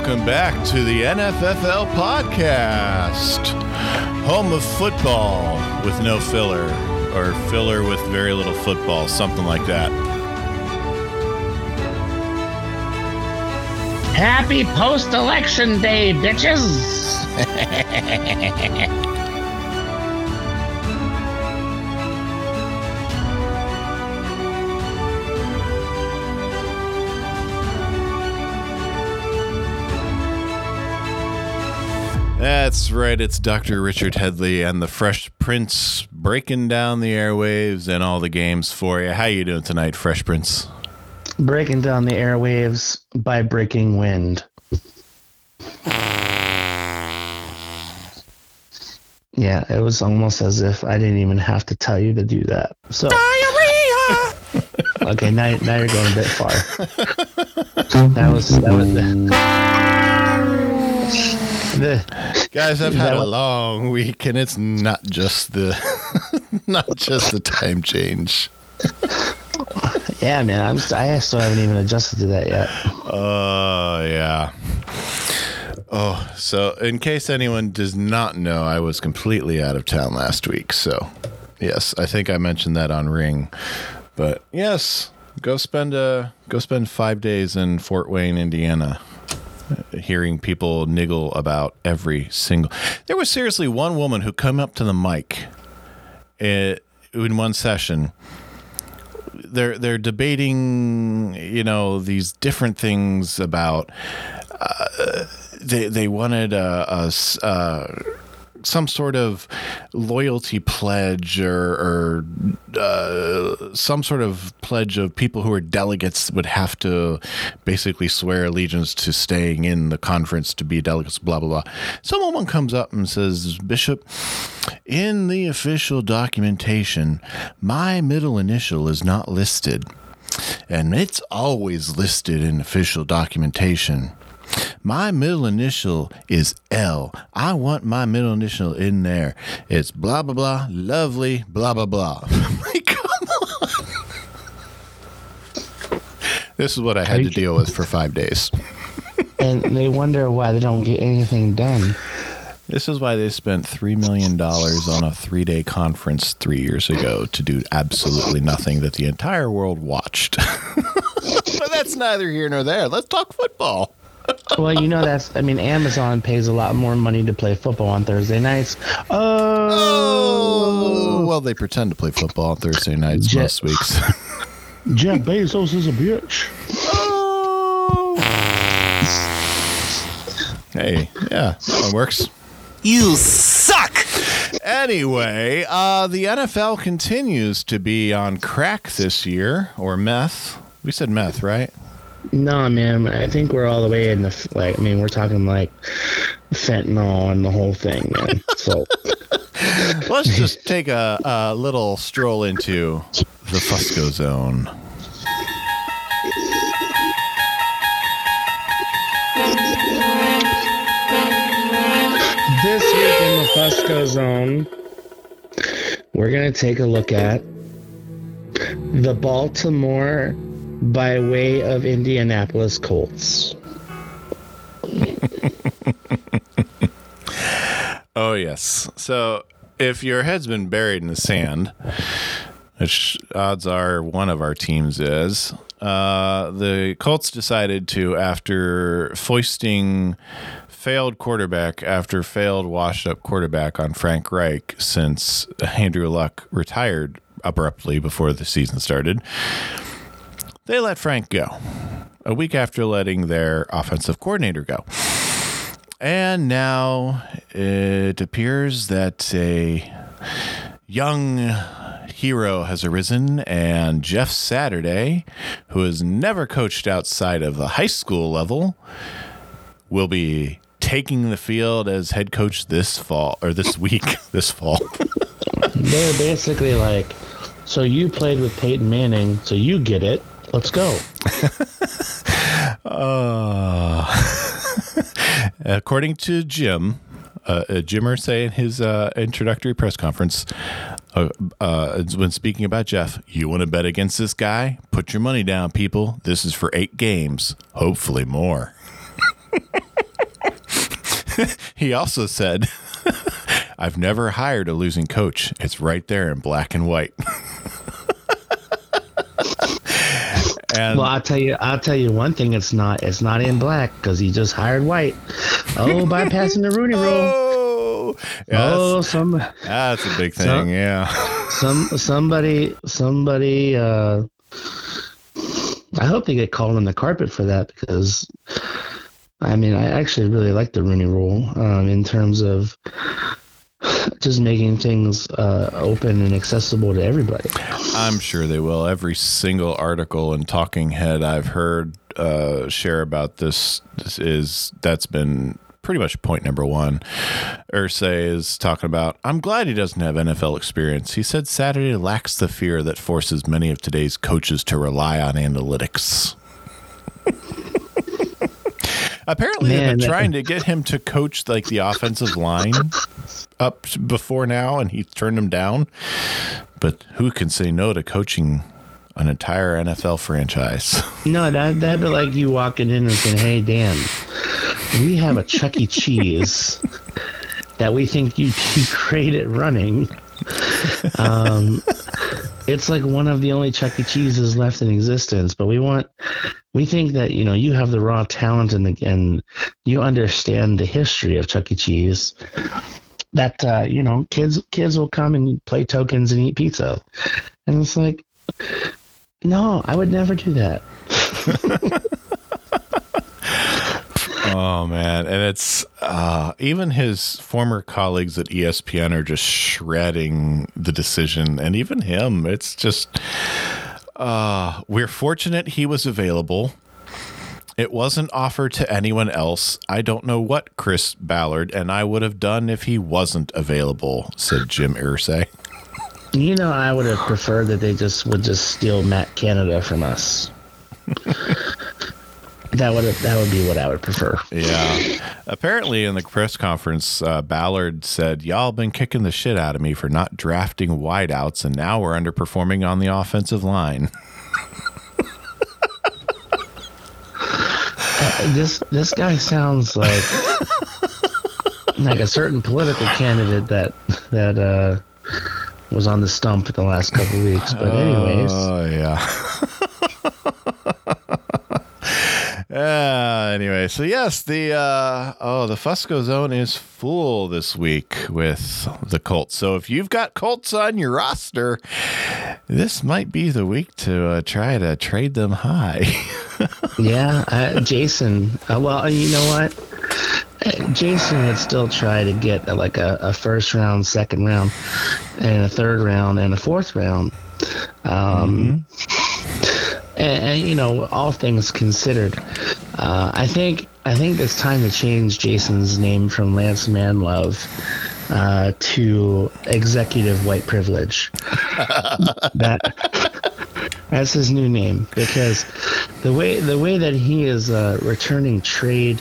welcome back to the NFFL podcast, home of football with no filler, or filler with very little football, something like that. Happy post election day, bitches! That's right. It's Dr. Richard Headley and the Fresh Prince breaking down the airwaves and all the games for you. How you doing tonight, Fresh Prince? Breaking down the airwaves by breaking wind. Yeah, it was almost as if I didn't even have to tell you to do that. So diarrhea. okay, now now you're going a bit far. that was that was the, Guys, I've had a long week, and it's not just the not just the time change. yeah, man. I'm I still haven't even adjusted to that yet. Oh yeah. Oh, so in case anyone does not know, I was completely out of town last week. So, yes, I think I mentioned that on Ring. But yes, go spend a go spend five days in Fort Wayne, Indiana, hearing people niggle about every single. There was seriously one woman who come up to the mic eh, in one session they're they're debating you know these different things about uh, they they wanted a, a uh, some sort of loyalty pledge or, or uh, some sort of pledge of people who are delegates would have to basically swear allegiance to staying in the conference to be delegates, blah, blah, blah. Someone comes up and says, Bishop, in the official documentation, my middle initial is not listed. And it's always listed in official documentation. My middle initial is L. I want my middle initial in there. It's blah, blah, blah, lovely, blah, blah, blah. like, come on. This is what I had to deal with for five days. And they wonder why they don't get anything done. This is why they spent $3 million on a three day conference three years ago to do absolutely nothing that the entire world watched. but that's neither here nor there. Let's talk football. Well, you know that's. I mean, Amazon pays a lot more money to play football on Thursday nights. Oh, Oh, well, they pretend to play football on Thursday nights Jet- most weeks. Jeff Bezos is a bitch. oh. Hey, yeah, that one works. You suck! Anyway, uh, the NFL continues to be on crack this year, or meth. We said meth, right? No, man. I think we're all the way in the like. I mean, we're talking like fentanyl and the whole thing, man. So Let's just take a, a little stroll into the Fusco zone. this week in the Fusco Zone, we're gonna take a look at the Baltimore by way of Indianapolis Colts. Oh, yes. So if your head's been buried in the sand, which odds are one of our teams is, uh, the Colts decided to, after foisting failed quarterback after failed washed up quarterback on Frank Reich since Andrew Luck retired abruptly before the season started, they let Frank go a week after letting their offensive coordinator go. And now it appears that a young hero has arisen, and Jeff Saturday, who has never coached outside of the high school level, will be taking the field as head coach this fall or this week, this fall. They're basically like, so you played with Peyton Manning, so you get it. Let's go. Uh, according to Jim, uh, uh, Jim Irsay in his uh, introductory press conference, uh, uh, when speaking about Jeff, you want to bet against this guy? Put your money down, people. This is for eight games, hopefully more. he also said, I've never hired a losing coach. It's right there in black and white. And well, I'll tell you, I'll tell you one thing. It's not, it's not in black because he just hired white. Oh, bypassing the Rooney Rule. Oh, yeah, oh, some that's a big thing. Some, yeah, some somebody, somebody. uh I hope they get called on the carpet for that because I mean, I actually really like the Rooney Rule um, in terms of just making things uh, open and accessible to everybody. I'm sure they will. Every single article and talking head I've heard uh, share about this, is that's been pretty much point number one. Irsay is talking about, I'm glad he doesn't have NFL experience. He said Saturday lacks the fear that forces many of today's coaches to rely on analytics. Apparently, Man, they've been trying to get him to coach like the offensive line up before now, and he turned him down. But who can say no to coaching an entire NFL franchise? No, that that'd be like you walking in and saying, "Hey, Dan, we have a Chuck E. Cheese that we think you'd be great at running." Um, it's like one of the only Chuck E. Cheeses left in existence, but we want we think that you know you have the raw talent and the, and you understand the history of Chuck E. Cheese. That uh, you know, kids kids will come and play tokens and eat pizza, and it's like, no, I would never do that. oh man, and it's uh, even his former colleagues at ESPN are just shredding the decision, and even him. It's just uh, we're fortunate he was available. It wasn't offered to anyone else. I don't know what Chris Ballard and I would have done if he wasn't available, said Jim Irsay. You know, I would have preferred that they just would just steal Matt Canada from us. that would that would be what I would prefer. Yeah. Apparently, in the press conference, uh, Ballard said, "Y'all been kicking the shit out of me for not drafting wideouts, and now we're underperforming on the offensive line." uh, this this guy sounds like like a certain political candidate that that uh, was on the stump the last couple weeks. But anyways, oh yeah. Uh, anyway, so yes, the uh, oh the Fusco zone is full this week with the Colts. So if you've got Colts on your roster, this might be the week to uh, try to trade them high. yeah, uh, Jason. Uh, well, you know what? Jason would still try to get uh, like a, a, first round, second round, and a third round, and a fourth round. Um, mm-hmm and, and, you know, all things considered, uh, I think I think it's time to change Jason's name from Lance Manlove uh, to Executive White Privilege. that that's his new name because the way the way that he is uh, returning trade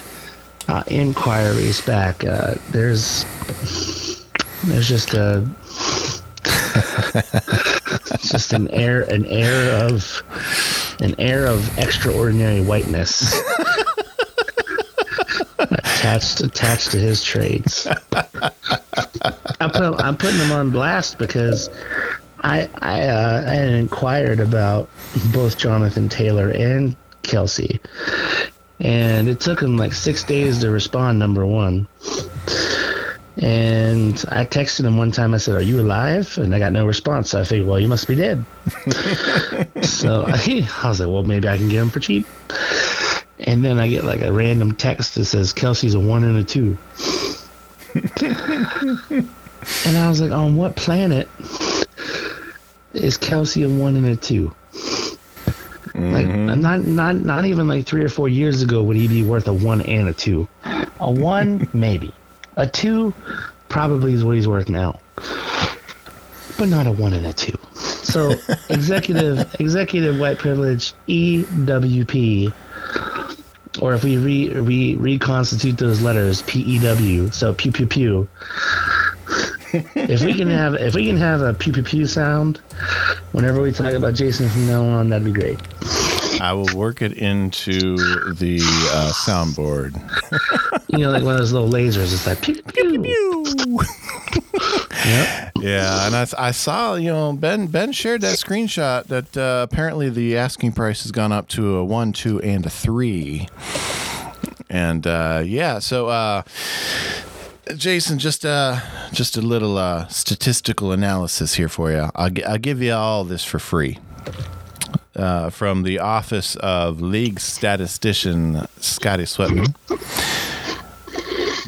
uh, inquiries back, uh, there's there's just a just an air an air of an air of extraordinary whiteness attached attached to his traits. I put, I'm putting him on blast because I I, uh, I inquired about both Jonathan Taylor and Kelce, and it took him like six days to respond. Number one. And I texted him one time. I said, "Are you alive?" And I got no response. So I figured, well, you must be dead. so I, I was like, well, maybe I can get him for cheap. And then I get like a random text that says "Kelce's a one and a two. and I was like, on what planet is Kelce a one and a 2 mm-hmm. Like not not not even like three or four years ago would he be worth a one and a two. A one maybe. A two probably is what he's worth now, but not a one and a two. So executive executive white privilege EWP, or if we re, re reconstitute those letters PEW, so pew pew pew. if we can have if we can have a pew pew pew sound whenever we talk about Jason from now on, that'd be great. I will work it into the uh, soundboard. you know, like one of those little lasers. It's like pew pew. pew. yep. Yeah, and I, I saw you know Ben Ben shared that screenshot that uh, apparently the asking price has gone up to a one, two, and a three, and uh, yeah, so. Uh, Jason, just uh, just a little uh, statistical analysis here for you. I'll, I'll give you all this for free. Uh, from the office of league statistician Scotty Sweatman.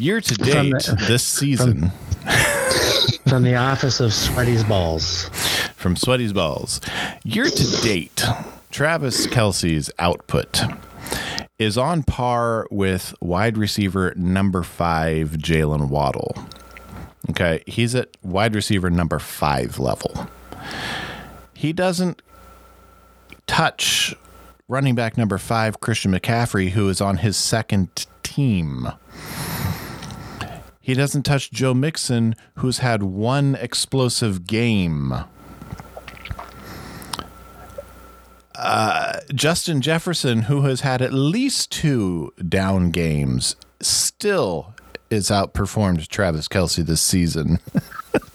Year to date, the, this season. From, from the office of Sweaty's Balls. From Sweaty's Balls. Year to date, Travis Kelce's output is on par with wide receiver number five, Jaylen Waddle. Okay, he's at wide receiver number five level. He doesn't touch running back number five, Christian McCaffrey, who is on his second team. He doesn't touch Joe Mixon, who's had one explosive game. Uh, Justin Jefferson, who has had at least two down games, still is outperformed Travis Kelce this season.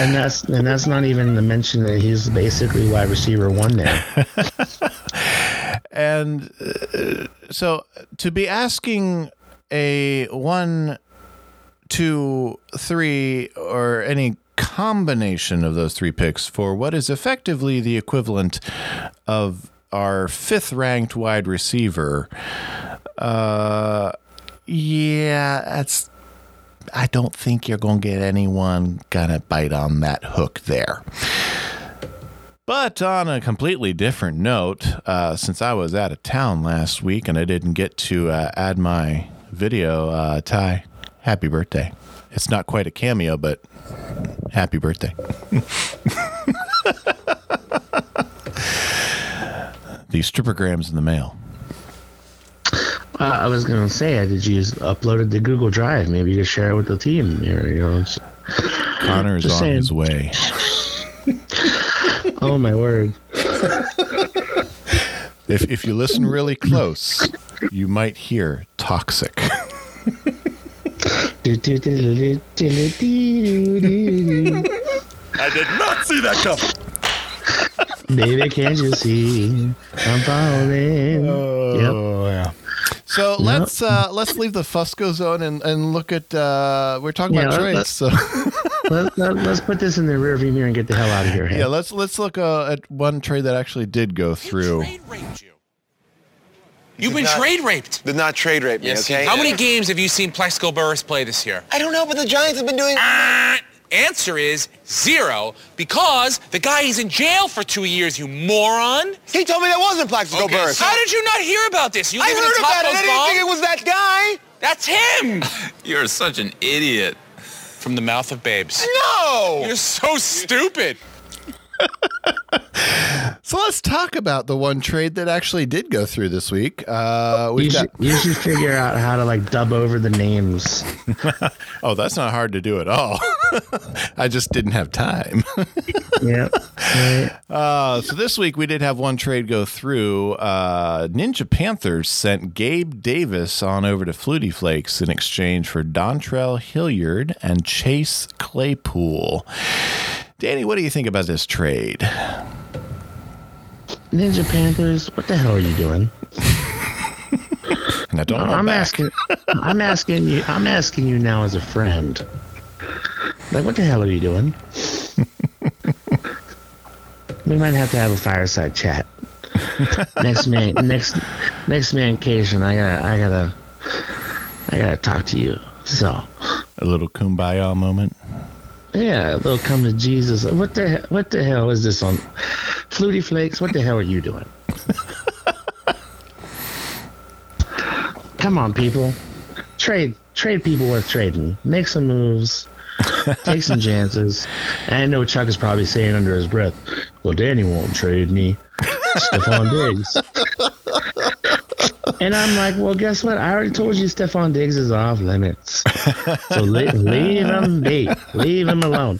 and that's and that's not even to mention that he's basically wide receiver one now. and uh, so to be asking a one, two, three, or any combination of those three picks for what is effectively the equivalent of our fifth ranked wide receiver. Uh, yeah, that's. I don't think you're going to get anyone gonna bite on that hook there. But on a completely different note, uh, since I was out of town last week and I didn't get to uh, add my video, uh, Ty, happy birthday. It's not quite a cameo, but happy birthday. the strippergrams in the mail. Uh, I was gonna say, I did you upload it to Google Drive? Maybe you could share it with the team. You know, Connor is on saying. his way. oh my word! If if you listen really close, you might hear toxic. I did not see that coming. Baby, can't you see? I'm falling. Oh, yep. yeah. So yep. let's uh, let's leave the Fusco zone and, and look at uh, we're talking yeah, about trades. So let, us let, put this in the rearview mirror and get the hell out of here. Hey? Yeah, let's let's look uh, at one trade that actually did go through. You've been not, trade raped. Did not trade rape yes, me, okay? How many games have you seen Plaxico Burress play this year? I don't know, but the Giants have been doing... Uh, answer is zero because the guy is in jail for two years, you moron. He told me that wasn't Plaxico okay, Burress. So how did you not hear about this? You I heard about it. I didn't think it was that guy. That's him. You're such an idiot. From the mouth of babes. No! You're so stupid. So let's talk about the one trade that actually did go through this week. Uh, we you, got... should, you should figure out how to like dub over the names. oh, that's not hard to do at all. I just didn't have time. yep. Uh, so this week we did have one trade go through. Uh, Ninja Panthers sent Gabe Davis on over to Flutie Flakes in exchange for Dontrell Hilliard and Chase Claypool. Danny, what do you think about this trade? Ninja Panthers, what the hell are you doing? now don't no, I'm back. asking I'm asking you I'm asking you now as a friend. Like what the hell are you doing? we might have to have a fireside chat. next man next next mancation I gotta I gotta I gotta talk to you. So a little kumbaya moment. Yeah, they'll come to Jesus. What the what the hell is this on Flutie Flakes? What the hell are you doing? come on, people. Trade trade people worth trading. Make some moves. Take some chances. And I know Chuck is probably saying under his breath, Well, Danny won't trade me. Stefon Diggs. And I'm like, well, guess what? I already told you Stefon Diggs is off limits. So leave, leave him be. Leave him alone.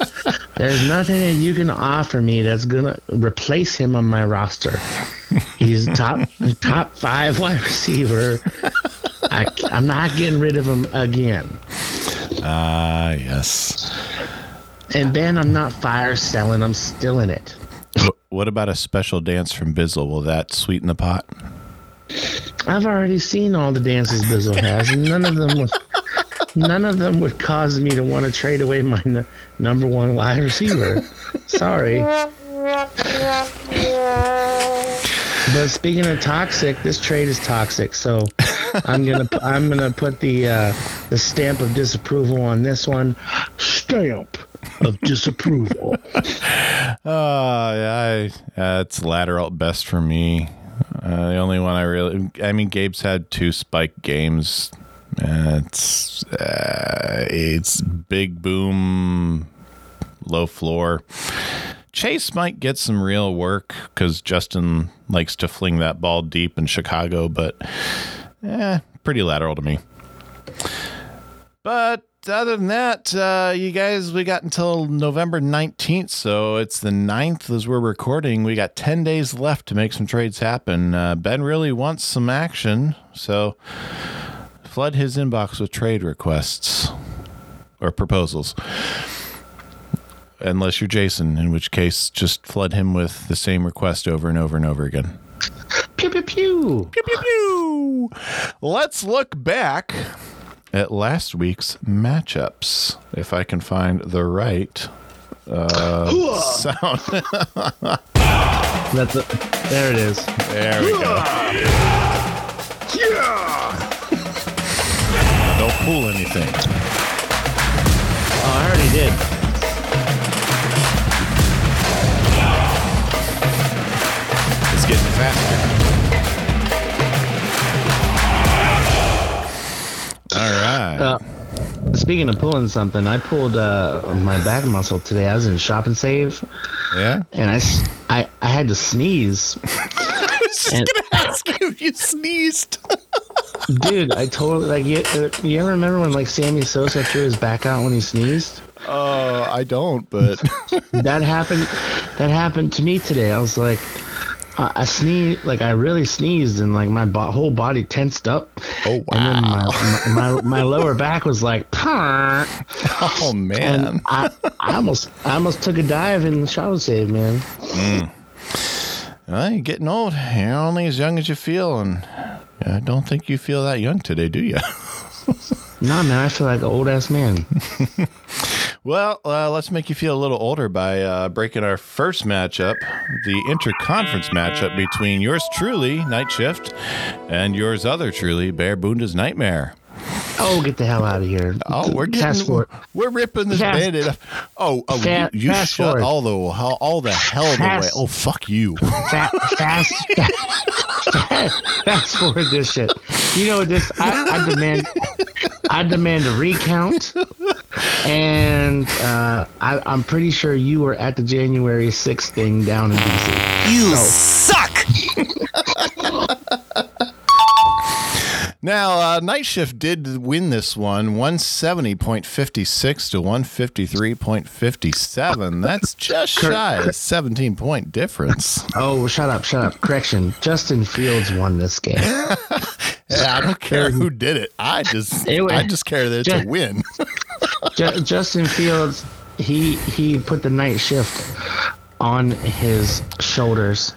There's nothing that you can offer me that's going to replace him on my roster. He's top top five wide receiver. I, I'm not getting rid of him again. Ah, yes. And Ben, I'm not fire selling. I'm still in it. What about a special dance from Bizzle? Will that sweeten the pot? I've already seen all the dances Bizzle has, and none of them would, none of them would cause me to want to trade away my n- number one wide receiver. Sorry. But speaking of toxic, this trade is toxic. So I'm gonna I'm gonna put the uh, the stamp of disapproval on this one. Stamp of disapproval. Yeah, I, uh, it's lateral best for me. Uh, the only one I really, I mean, Gabe's had two spike games. Uh, it's uh, it's big boom, low floor. Chase might get some real work because Justin likes to fling that ball deep in Chicago, but eh, pretty lateral to me. But other than that, uh, you guys, we got until November 19th. So it's the 9th as we're recording. We got 10 days left to make some trades happen. Uh, ben really wants some action. So flood his inbox with trade requests or proposals. Unless you're Jason, in which case just flood him with the same request over and over and over again. pew pew pew. Pew, pew, pew. Let's look back at last week's matchups. If I can find the right uh, sound. That's a, there it is. there we go. Don't pull anything. Oh, I already did. It's getting faster. All right. Uh, speaking of pulling something, I pulled uh, my back muscle today. I was in shop and save, yeah. and I, I, I had to sneeze. I was just And- gonna ask you if you sneezed. Dude, I totally like you. uh, You ever remember when like Sammy Sosa threw his back out when he sneezed? Oh, I don't, but That happened. That happened to me today. I was like, I, I sneezed, like I really sneezed, and like my bo- whole body tensed up. oh And then wow. my, my, my, my lower back was like. Oh man. and I, I almost, I almost took a dive in the shower save, man. Mm. Well, you're getting old. You're only as young as you feel, and I don't think you feel that young today, do you? Nah, man, I feel like an old ass man. well, uh, let's make you feel a little older by uh, breaking our first matchup, the interconference matchup between yours truly, Night Shift, and yours other truly, Bear Bunda's Nightmare. Oh, get the hell out of here. Oh, we're Fast getting, forward. we're ripping this Fast- band-aid up. Oh, oh, Fa- you, you fast shut forward. all the all the hell the way. Oh, fuck you. Fa- fast, fast forward this shit. You know this. I, I demand. I demand a recount, and uh, I, I'm pretty sure you were at the January 6th thing down in DC. You suck! Now, uh, Night Shift did win this one, 170.56 to 153.57. That's just shy of 17 point difference. Oh, shut up, shut up. Correction. Justin Fields won this game. Yeah, I don't care who did it. I just, It was- I just care that it's a win. Justin Fields, he he put the night shift on his shoulders,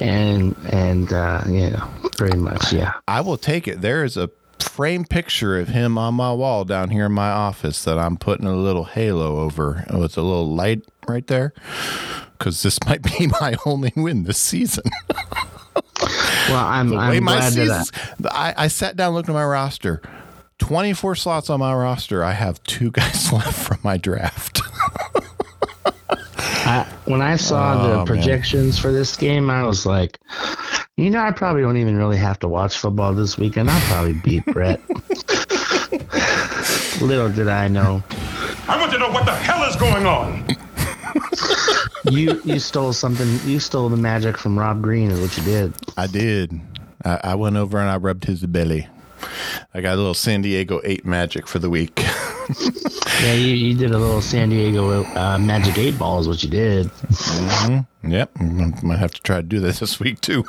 and and uh, you know, pretty much, yeah. I will take it. There is a frame picture of him on my wall down here in my office that I'm putting a little halo over with a little light right there. Because this might be my only win this season. Well, I'm the I'm glad that. I, seasons, I, I sat down, looked at my roster. 24 slots on my roster. I have two guys left from my draft. I, when I saw Oh, the man. projections for this game, I was like, you know, I probably don't even really have to watch football this weekend. I'll probably beat Brett. Little did I know, I want to know what the hell is going on. you you stole something. You stole the magic from Rob Green, is what you did. I did. I, I went over and I rubbed his belly. I got a little San Diego 8 magic for the week. Yeah, you, you did a little San Diego uh, Magic Eight Ball, is what you did. Yep, I might have to try to do this this week too.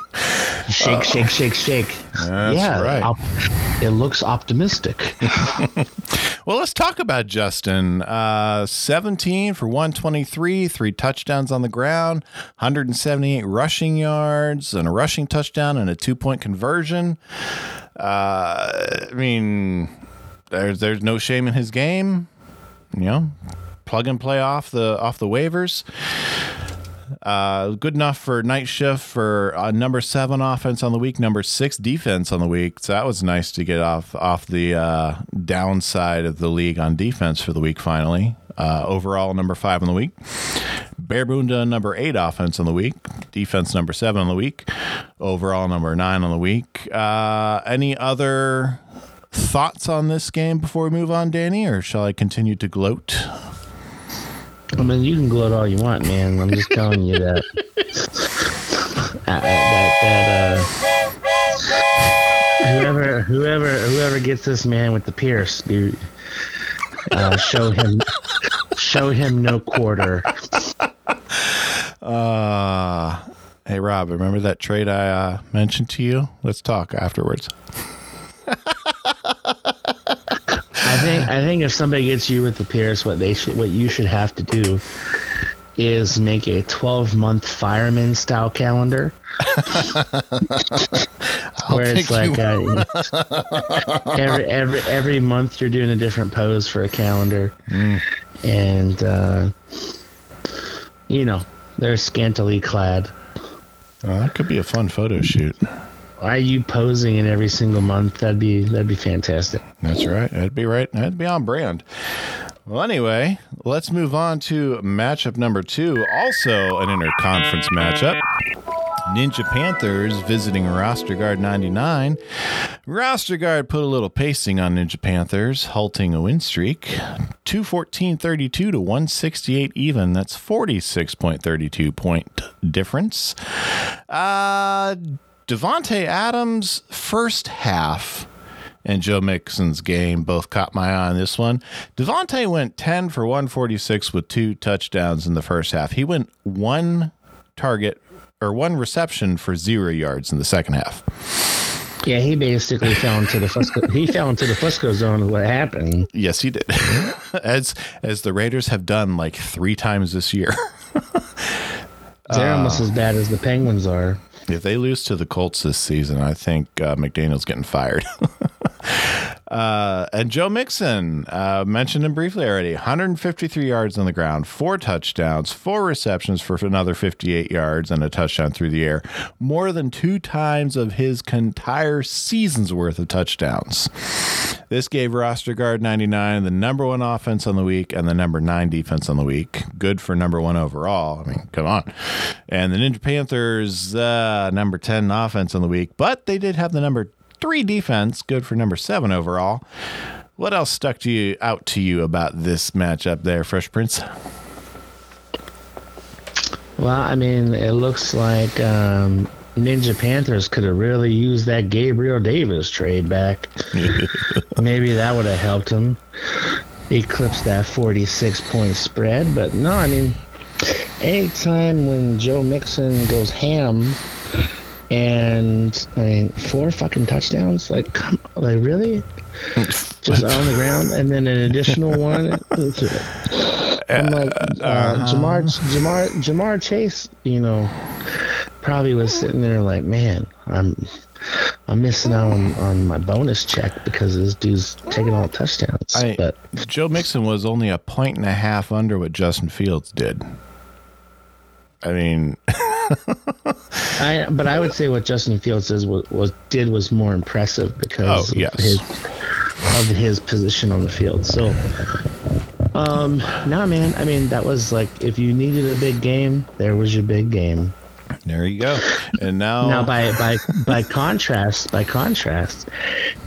Shake, shake, shake, shake. That's yeah, right. op- it looks optimistic. Well, let's talk about Justin. Uh, 17 for 123, three touchdowns on the ground, 178 rushing yards, and a rushing touchdown, and a two point conversion. Uh, I mean, there's there's no shame in his game. You know, plug and play off the off the waivers. Uh, good enough for night shift for uh, number seven offense on the week, number six defense on the week. So that was nice to get off off the uh, downside of the league on defense for the week. Finally, uh, overall number five on the week. Bear Bunda number eight offense on the week, defense number seven on the week, overall number nine on the week. Uh, any other thoughts on this game before we move on, Danny, or shall I continue to gloat? I mean, you can gloat all you want, man. I'm just telling you that. uh, that that uh, whoever whoever whoever gets this man with the Pierce, dude, uh, show him show him no quarter. Uh, hey, Rob, remember that trade I uh, mentioned to you? Let's talk afterwards. I think I think if somebody gets you with the Pierce, what they should what you should have to do is make a 12 month fireman style calendar. where it's like uh, every every every month you're doing a different pose for a calendar, and uh, you know they're scantily clad. Oh, that could be a fun photo shoot. Why are you posing in every single month? That'd be that'd be fantastic. That's right. That'd be right. That'd be on brand. Well, anyway, let's move on to matchup number two. Also, an interconference matchup. Ninja Panthers visiting Roster Guard 99. Roster Guard put a little pacing on Ninja Panthers, halting a win streak. 214 32 to 168 even. That's 46.32 point difference. Uh, Davante Adams, first half and Joe Mixon's game both caught my eye on this one. Davante went 10 for 146 with two touchdowns in the first half. He went one target or one reception for zero yards in the second half. Yeah, he basically fell into the Fusco. he fell into the Fusco zone. Of what happened? Yes, he did. as as the Raiders have done like three times this year. They're almost uh, as bad as the Penguins are. If they lose to the Colts this season, I think uh, McDaniel's getting fired. and Joe Mixon, uh, mentioned him briefly already 153 yards on the ground, four touchdowns, four receptions for another 58 yards, and a touchdown through the air. More than two times of his entire season's worth of touchdowns. This gave roster guard 99 the number one offense on the week and the number nine defense on the week. Good for number one overall. I mean, come on. And the Ninja Panthers, uh, number 10 offense on the week, but they did have the number three defense. Good for number seven overall. What else stuck to you out to you about this matchup there, Fresh Prince? Well, I mean, it looks like um, Ninja Panthers could have really used that Gabriel Davis trade back. Maybe that would have helped him eclipse that 46 point spread. But no, I mean, anytime when Joe Mixon goes ham and I mean, four fucking touchdowns, like, come, like really? Just on the ground, and then an additional one. I'm like, uh, Jamar, Jamar, Ja'Marr Chase, you know, probably was sitting there like, man, I'm, I'm missing out on, on my bonus check because this dude's taking all touchdowns. I, but Joe Mixon was only a point and a half under what Justin Fields did. I mean, I, but I would say what Justin Fields is, was, was did was more impressive because Oh, yes. of his of his position on the field. So, um, no, man. I mean, that was like if you needed a big game, there was your big game. there you go. And now, Now, by by by contrast, by contrast,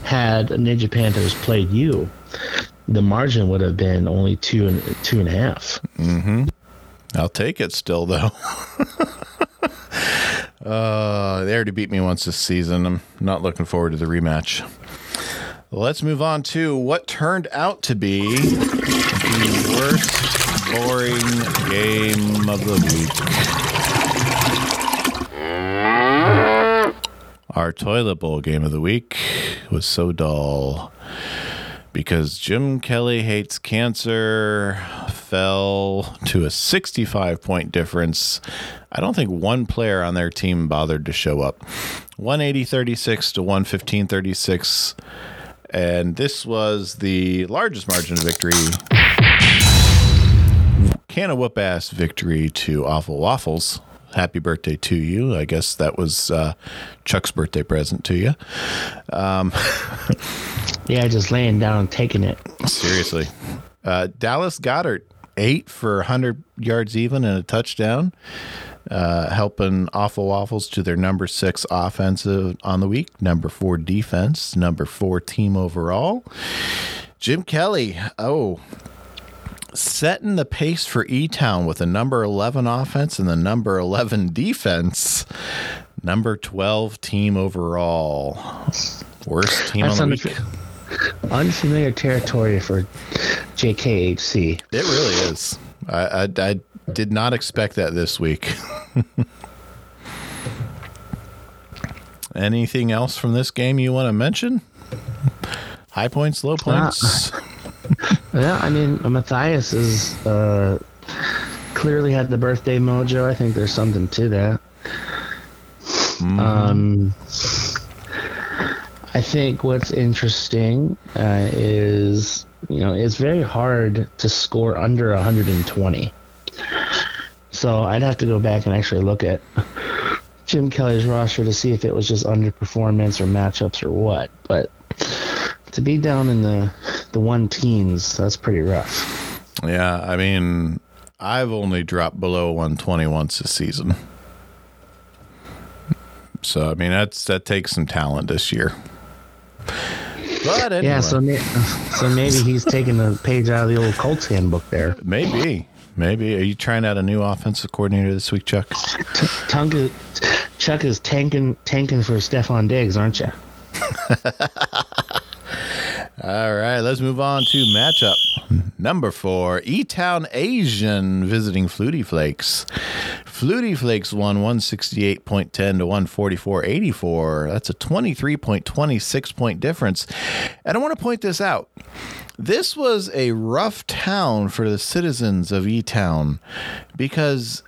had Ninja Panthers played you, the margin would have been only two and two and a half. Hmm. I'll take it still, though. uh, they already beat me once this season. I'm not looking forward to the rematch. Let's move on to what turned out to be the worst boring game of the week. Our toilet bowl game of the week was so dull because Jim Kelly hates cancer fell to a 65 point difference. I don't think one player on their team bothered to show up. 180 36 to 115 36. And this was the largest margin of victory. Can of whoop ass victory to Awful Waffles. Happy birthday to you. I guess that was uh, Chuck's birthday present to you. Yeah, just laying down and taking it. Seriously. Uh, Dallas Goedert, eight for 100 yards even and a touchdown, uh, helping Awful Waffles to their number six offensive on the week, number four defense, number four team overall. Jim Kelly, oh, setting the pace for E Town with a number 11 offense and the number 11 defense, number 12 team overall. Worst team That's on the week. Unfamiliar territory for JKHC. It really is. I, I, I did not expect that this week. Anything else from this game you want to mention? High points, low points. Yeah, I mean, Matthias is uh, clearly had the birthday mojo. I think there's something to that. Um, I think what's interesting uh, is, you know, it's very hard to score under 120. So I'd have to go back and actually look at Jim Kelly's roster to see if it was just underperformance or matchups or what. But to be down in the the one teens, that's pretty rough. yeah, I mean, I've only dropped below 120 once this season. So I mean, that's that takes some talent this year. But anyway, Yeah, so may- so maybe he's taking a page out of the old Colts handbook there. maybe, maybe. Are you trying out a new offensive coordinator this week, Chuck? Tunk is, Chuck is tanking tanking for Stefon Diggs, aren't you? All right, let's move on to matchup number four. E Town Asian visiting Flutie Flakes. Flutie Flakes won 168.10 to 144.84. That's a 23.26 point difference. And I want to point this out. This was a rough town for the citizens of E Town because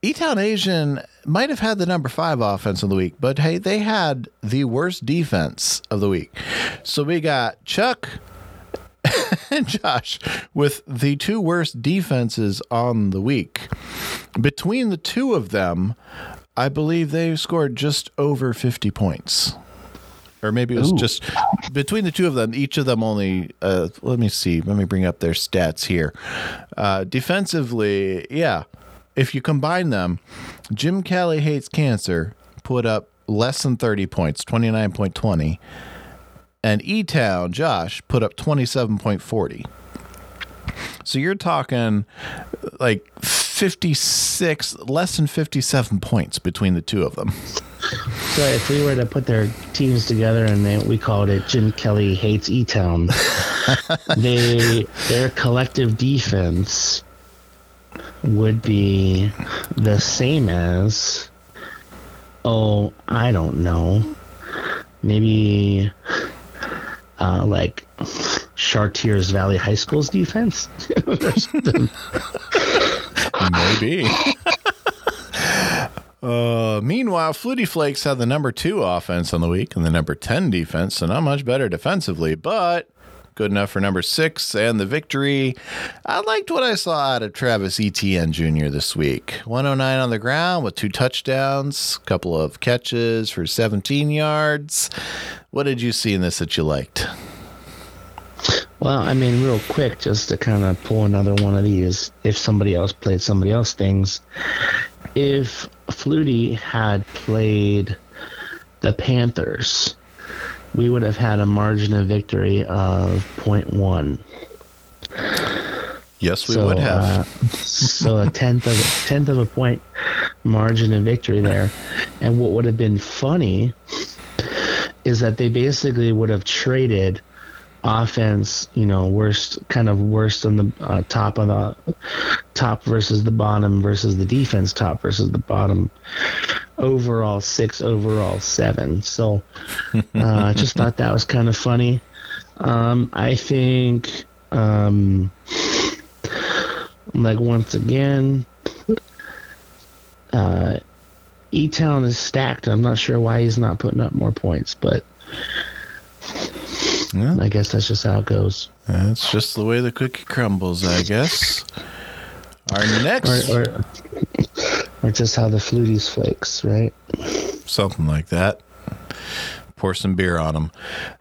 E Town Asian might have had the number five offense of the week, but hey, they had the worst defense of the week. So we got Chuck and Josh with the two worst defenses on the week. Between the two of them, I believe they scored just over 50 points. Or maybe it was just between the two of them, each of them only, uh, let me see, let me bring up their stats here. Uh, defensively, yeah, if you combine them, Jim Kelly hates cancer put up less than 30 points, 29.20, and E Town, Josh, put up 27.40. So you're talking like 56, less than 57 points between the two of them. So if we were to put their teams together and they, we called it Jim Kelly hates E Town, they their collective defense would be the same as oh I don't know maybe uh, like Chartiers Valley High School's defense. Maybe. Uh, meanwhile, Flutie Flakes had the number two offense on the week and the number 10 defense, so not much better defensively, but good enough for number six and the victory. I liked what I saw out of Travis Etienne Jr. this week. 109 on the ground with two touchdowns, a couple of catches for 17 yards. What did you see in this that you liked? Well, I mean, real quick, just to kind of pull another one of these, if somebody else played somebody else things, if Flutie had played the Panthers, we would have had a margin of victory of 0.1. Yes, we would have. uh, so a tenth of a tenth of a point margin of victory there. And what would have been funny is that they basically would have traded offense, you know, worst kind of worst on the uh, top of the top versus the bottom versus the defense top versus the bottom overall six, overall seven. So uh, I just thought that was kind of funny. Um, I think, um, like once again, uh, E Town is stacked. I'm not sure why he's not putting up more points, but Yeah. I guess that's just how it goes. That's just the way the cookie crumbles, I guess. Our next, Or, or, or just how the fluties flakes, right? something like that. Pour some beer on them.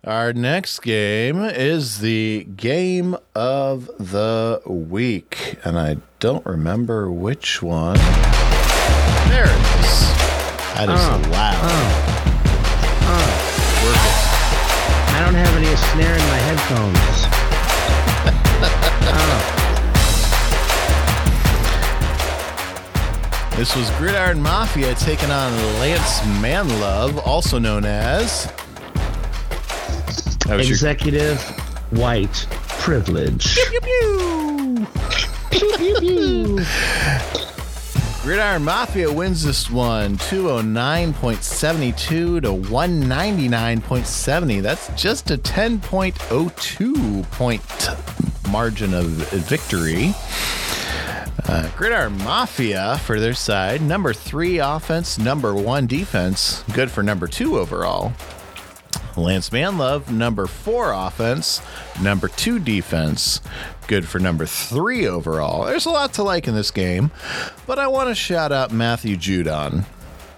Our next game is the game of the week, and I don't remember which one. There it is. That is Oh, loud. Uh, uh. I don't have any snare in my headphones. This was Gridiron Mafia taking on Lance Manlove, also known as. Was your Executive white privilege. Gridiron Mafia wins this one 209.72 to 199.70. That's just a 10.02 point margin of victory. Uh, Gridiron Mafia, for their side, number three offense, number one defense, good for number two overall. Lance Manlove, number four offense, number two defense, good for number three overall. There's a lot to like in this game, but I want to shout out Matthew Judon.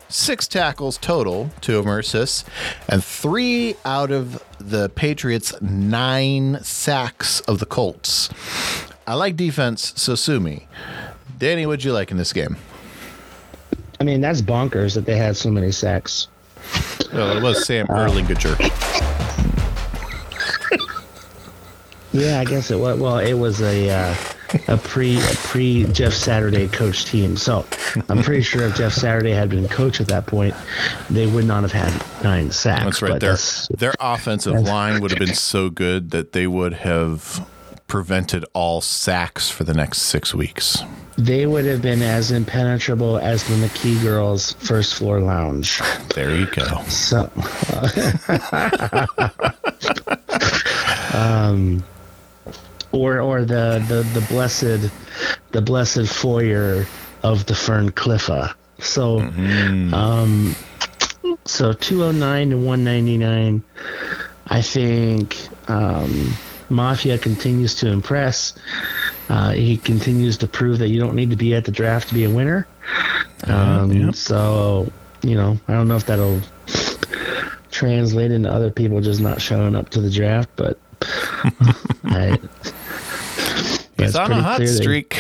Six tackles total, two of them are assists, and three out of the Patriots' nine sacks of the Colts. I like defense, so sue me. Danny, what'd you like in this game? I mean, that's bonkers that they had so many sacks. Well, it was Sam Ehlinger. Yeah, I guess it was. Well, it was a uh, a pre a pre Jeff Saturday coach team. So I'm pretty sure if Jeff Saturday had been coach at that point, they would not have had nine sacks. That's right. Their that's- their offensive line would have been so good that they would have prevented all sacks for the next six weeks. They would have been as impenetrable as the McKee girls' first floor lounge. There you go. So, um, or or the, the the blessed the blessed foyer of the Fern Cliffa. So, um, so two oh nine to one ninety nine. I think um, Mafia continues to impress. Uh, he continues to prove that you don't need to be at the draft to be a winner. Um, yep. So, you know, I don't know if that'll translate into other people just not showing up to the draft, but I, He's on a hot clear that- streak.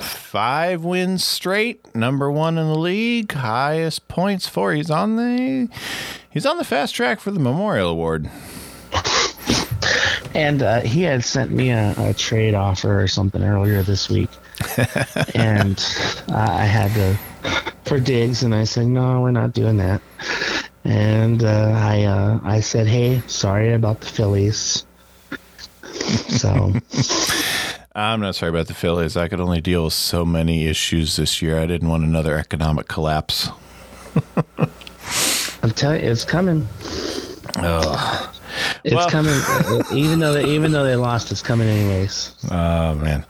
Five wins straight, number one in the league, highest points for. He's on the he's on the fast track for the Memorial Award. And uh, he had sent me a, a trade offer or something earlier this week, and uh, I had to for Diggs, and I said no, we're not doing that. And uh, I uh, I said, hey, sorry about the Phillies. So I'm not sorry about the Phillies. I could only deal with so many issues this year. I didn't want another economic collapse. I'm telling you, it's coming. It's Well- coming. even though they, even though they lost, it's coming anyways. Oh man.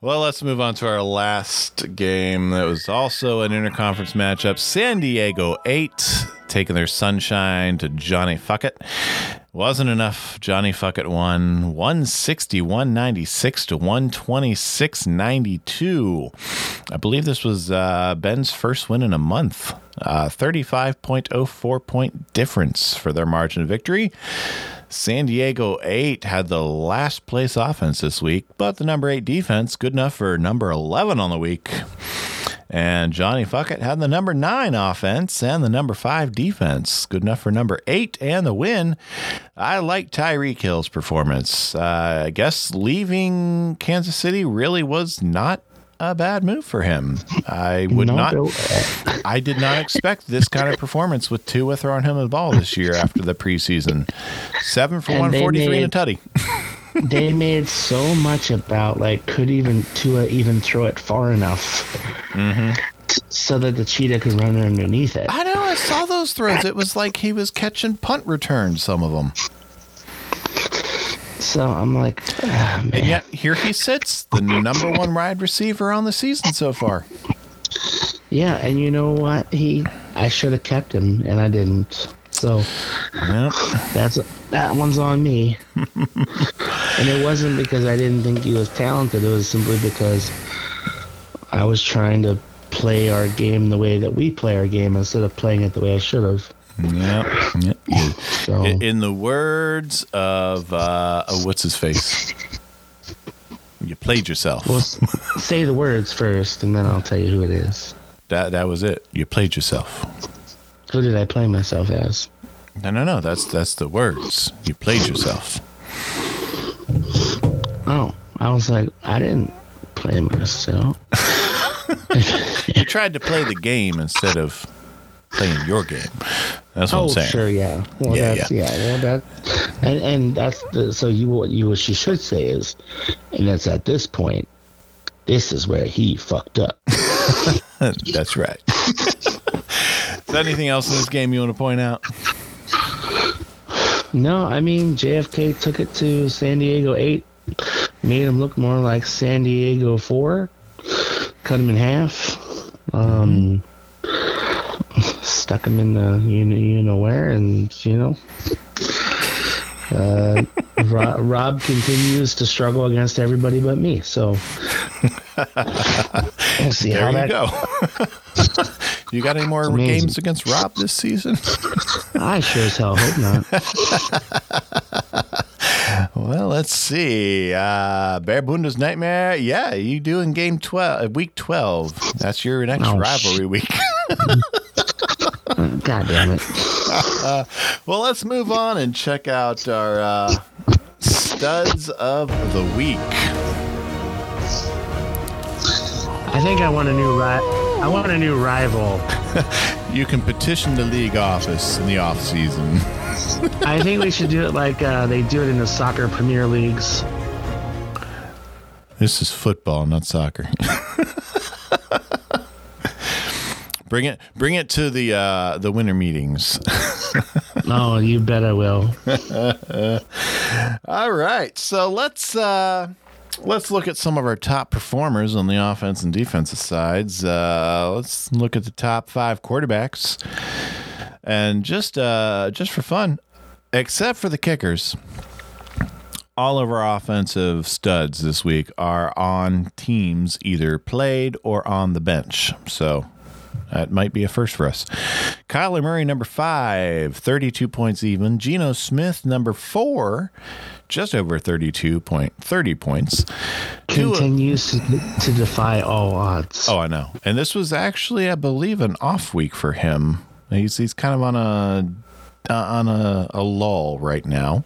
Well, let's move on to our last game. That was also an interconference matchup. San Diego eight taking their sunshine to Johnny Fuckett. Wasn't enough. Johnny Fuckett won 160, 196 to 126, 92. I believe this was uh, Ben's first win in a month. Uh, 35.04 point difference for their margin of victory. San Diego 8 had the last place offense this week, but the number 8 defense good enough for number 11 on the week. And Johnny Fuckett had the number 9 offense and the number 5 defense good enough for number 8 and the win. I like Tyreek Hill's performance. Uh, I guess leaving Kansas City really was not a bad move for him. I would No, not I did not expect this kind of performance with Tua throwing him the ball this year after the preseason. Seven for And they 143 and a tutty. They made so much about like could even Tua even throw it far enough. Mm-hmm. T- so that the cheetah could run underneath it. I know. I saw those throws. It was like he was catching punt returns. Some of them. So I'm like, man. And yet here he sits, the number one wide receiver on the season so far. yeah, and you know what? He, I should have kept him, and I didn't. So Yep. that's that one's on me. and it wasn't because I didn't think he was talented. It was simply because I was trying to play our game the way that we play our game instead of playing it the way I should have. Yep. yep. So In the words of uh, oh, what's his face, you played yourself. well, say the words first, and then I'll tell you who it is. That that was it. You played yourself. Who did I play myself as? No, no, no. That's that's the words. You played yourself. Oh, I was like, I didn't play myself. You tried to play the game instead of playing your game. That's what Oh, I'm saying. sure, yeah. Well, Yeah, that's yeah. Well, that and and that's the so you what you what she should say is, and that's at this point, this is where he fucked up. That's right. Is there anything else in this game you want to point out? No, I mean JFK took it to San Diego eight, made him look more like San Diego four, cut him in half, um, stuck him in the you know you know where, and you know. Uh, Rob, Rob continues to struggle against everybody but me. So we'll see There how you that go. you got any more games against Rob this season? I sure as hell hope not. Well, let's see. Uh, Bear Bunda's Nightmare. Yeah, you do in game 12, uh, week 12. That's your next Oh, rivalry week. God damn it. well, let's move on and check out our uh, studs of the week. I think I want a new ri- I want a new rival. You can petition the league office in the off season. I think we should do it like uh, they do it in the soccer Premier Leagues. This is football, not soccer. Bring it, bring it to the uh, the winter meetings. Oh, you bet I will. All right, so let's uh, let's look at some of our top performers on the offense and defensive sides. Uh, let's look at the top five quarterbacks, and just uh, just for fun, except for the kickers. All of our offensive studs this week are on teams either played or on the bench. So that might be a first for us. Kyler Murray, number five, 32 points even. Geno Smith, number four, just over 32 point, 30 points. Continues to, to defy all odds. Oh, I know. And this was actually, I believe, an off week for him. He's he's kind of on a uh, on a, a lull right now.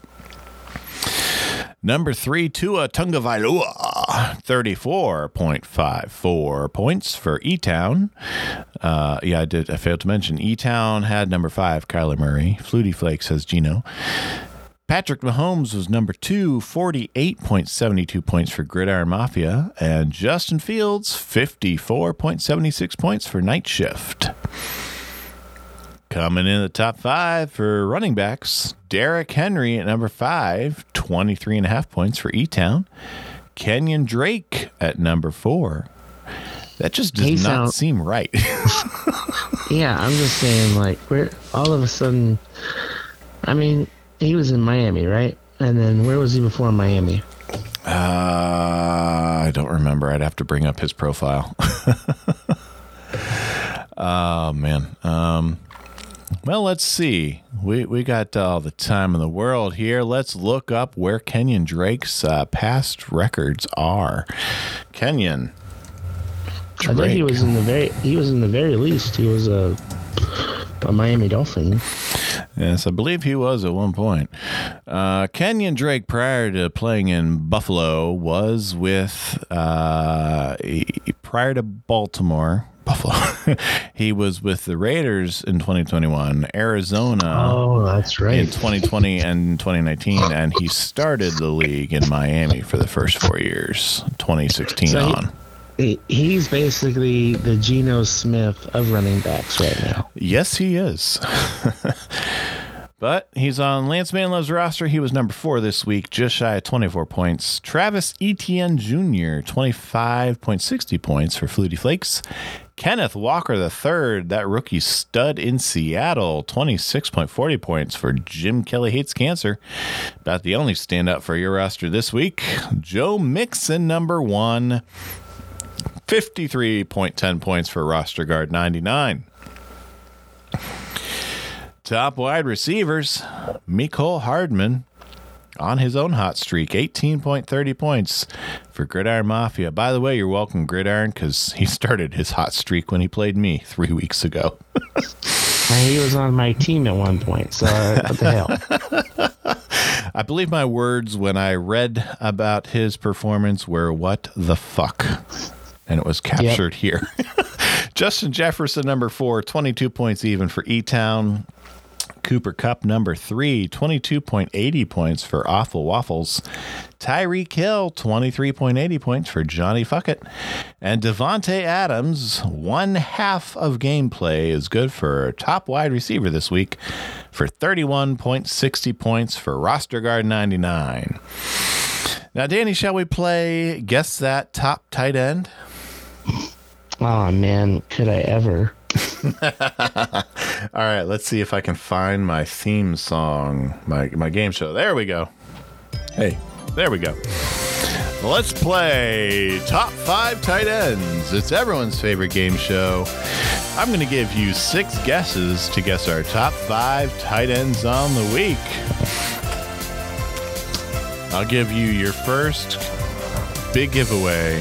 Number three, Tua Tagovailoa, 34.54 points for E-Town. Uh, yeah, I did. I failed to mention E-Town had number five, Kyler Murray. Flutie Flakes has Geno. Patrick Mahomes was number two, 48.72 points for Gridiron Mafia. And Justin Fields, 54.76 points for Night Shift. Coming in the top five for running backs, Derrick Henry at number five, 23 and a half points for E Town. Kenyon Drake at number four. That just does He not sound- seem right. Yeah, I'm just saying, like, we're all of a sudden. I mean, he was in Miami, right? And then where was he before Miami? uh, I don't remember. I'd have to bring up his profile. oh, man. Um, well, let's see. We we got all the time in the world here. Let's look up where Kenyon Drake's uh, past records are. Kenyon. I think he was in the very. He was in the very least. He was a a Miami Dolphin. Yes, I believe he was at one point. Uh, Kenyon Drake, prior to playing in Buffalo, was with uh, prior to Baltimore. Buffalo. he was with the Raiders in 2021, Arizona Oh, that's right. in right. 2020 and 2019, and he started the league in Miami for the first four years, 2016 So on. he- he's basically the Geno Smith of running backs right now. Yes, he is. but he's on Lance Manlove's roster. He was number four this week, just shy of 24 points. Travis Etienne Jr., 25.60 points for Flutie Flakes. Kenneth Walker III, that rookie stud in Seattle, 26.40 points for Jim Kelly Hates Cancer. About the only standout for your roster this week. Joe Mixon, number one, 53.10 points for roster guard 99. Top wide receivers, Mecole Hardman on his own hot streak, 18.30 points for Gridiron Mafia. By the way, you're welcome, Gridiron, because he started his hot streak when he played me three weeks ago. And he was on my team at one point. So uh, what the hell? I believe my words when I read about his performance were, What the fuck? And it was captured here. Justin Jefferson, number four, 22 points even for E Town. Cooper Kupp, number three, 22.80 points for Awful Waffles. Tyreek Hill, 23.80 points for Johnny Fuckett. And Davante Adams, one half of gameplay is good for top wide receiver this week for 31.60 points for roster guard 99. Now, Danny, shall we play Guess That Top Tight End? Oh man, could I ever? All right, let's see if I can find my theme song, my my game show. There we go. Hey, there we go. Let's play Top 5 Tight Ends. It's everyone's favorite game show. I'm going to give you six guesses to guess our top 5 tight ends on the week. I'll give you your first big giveaway.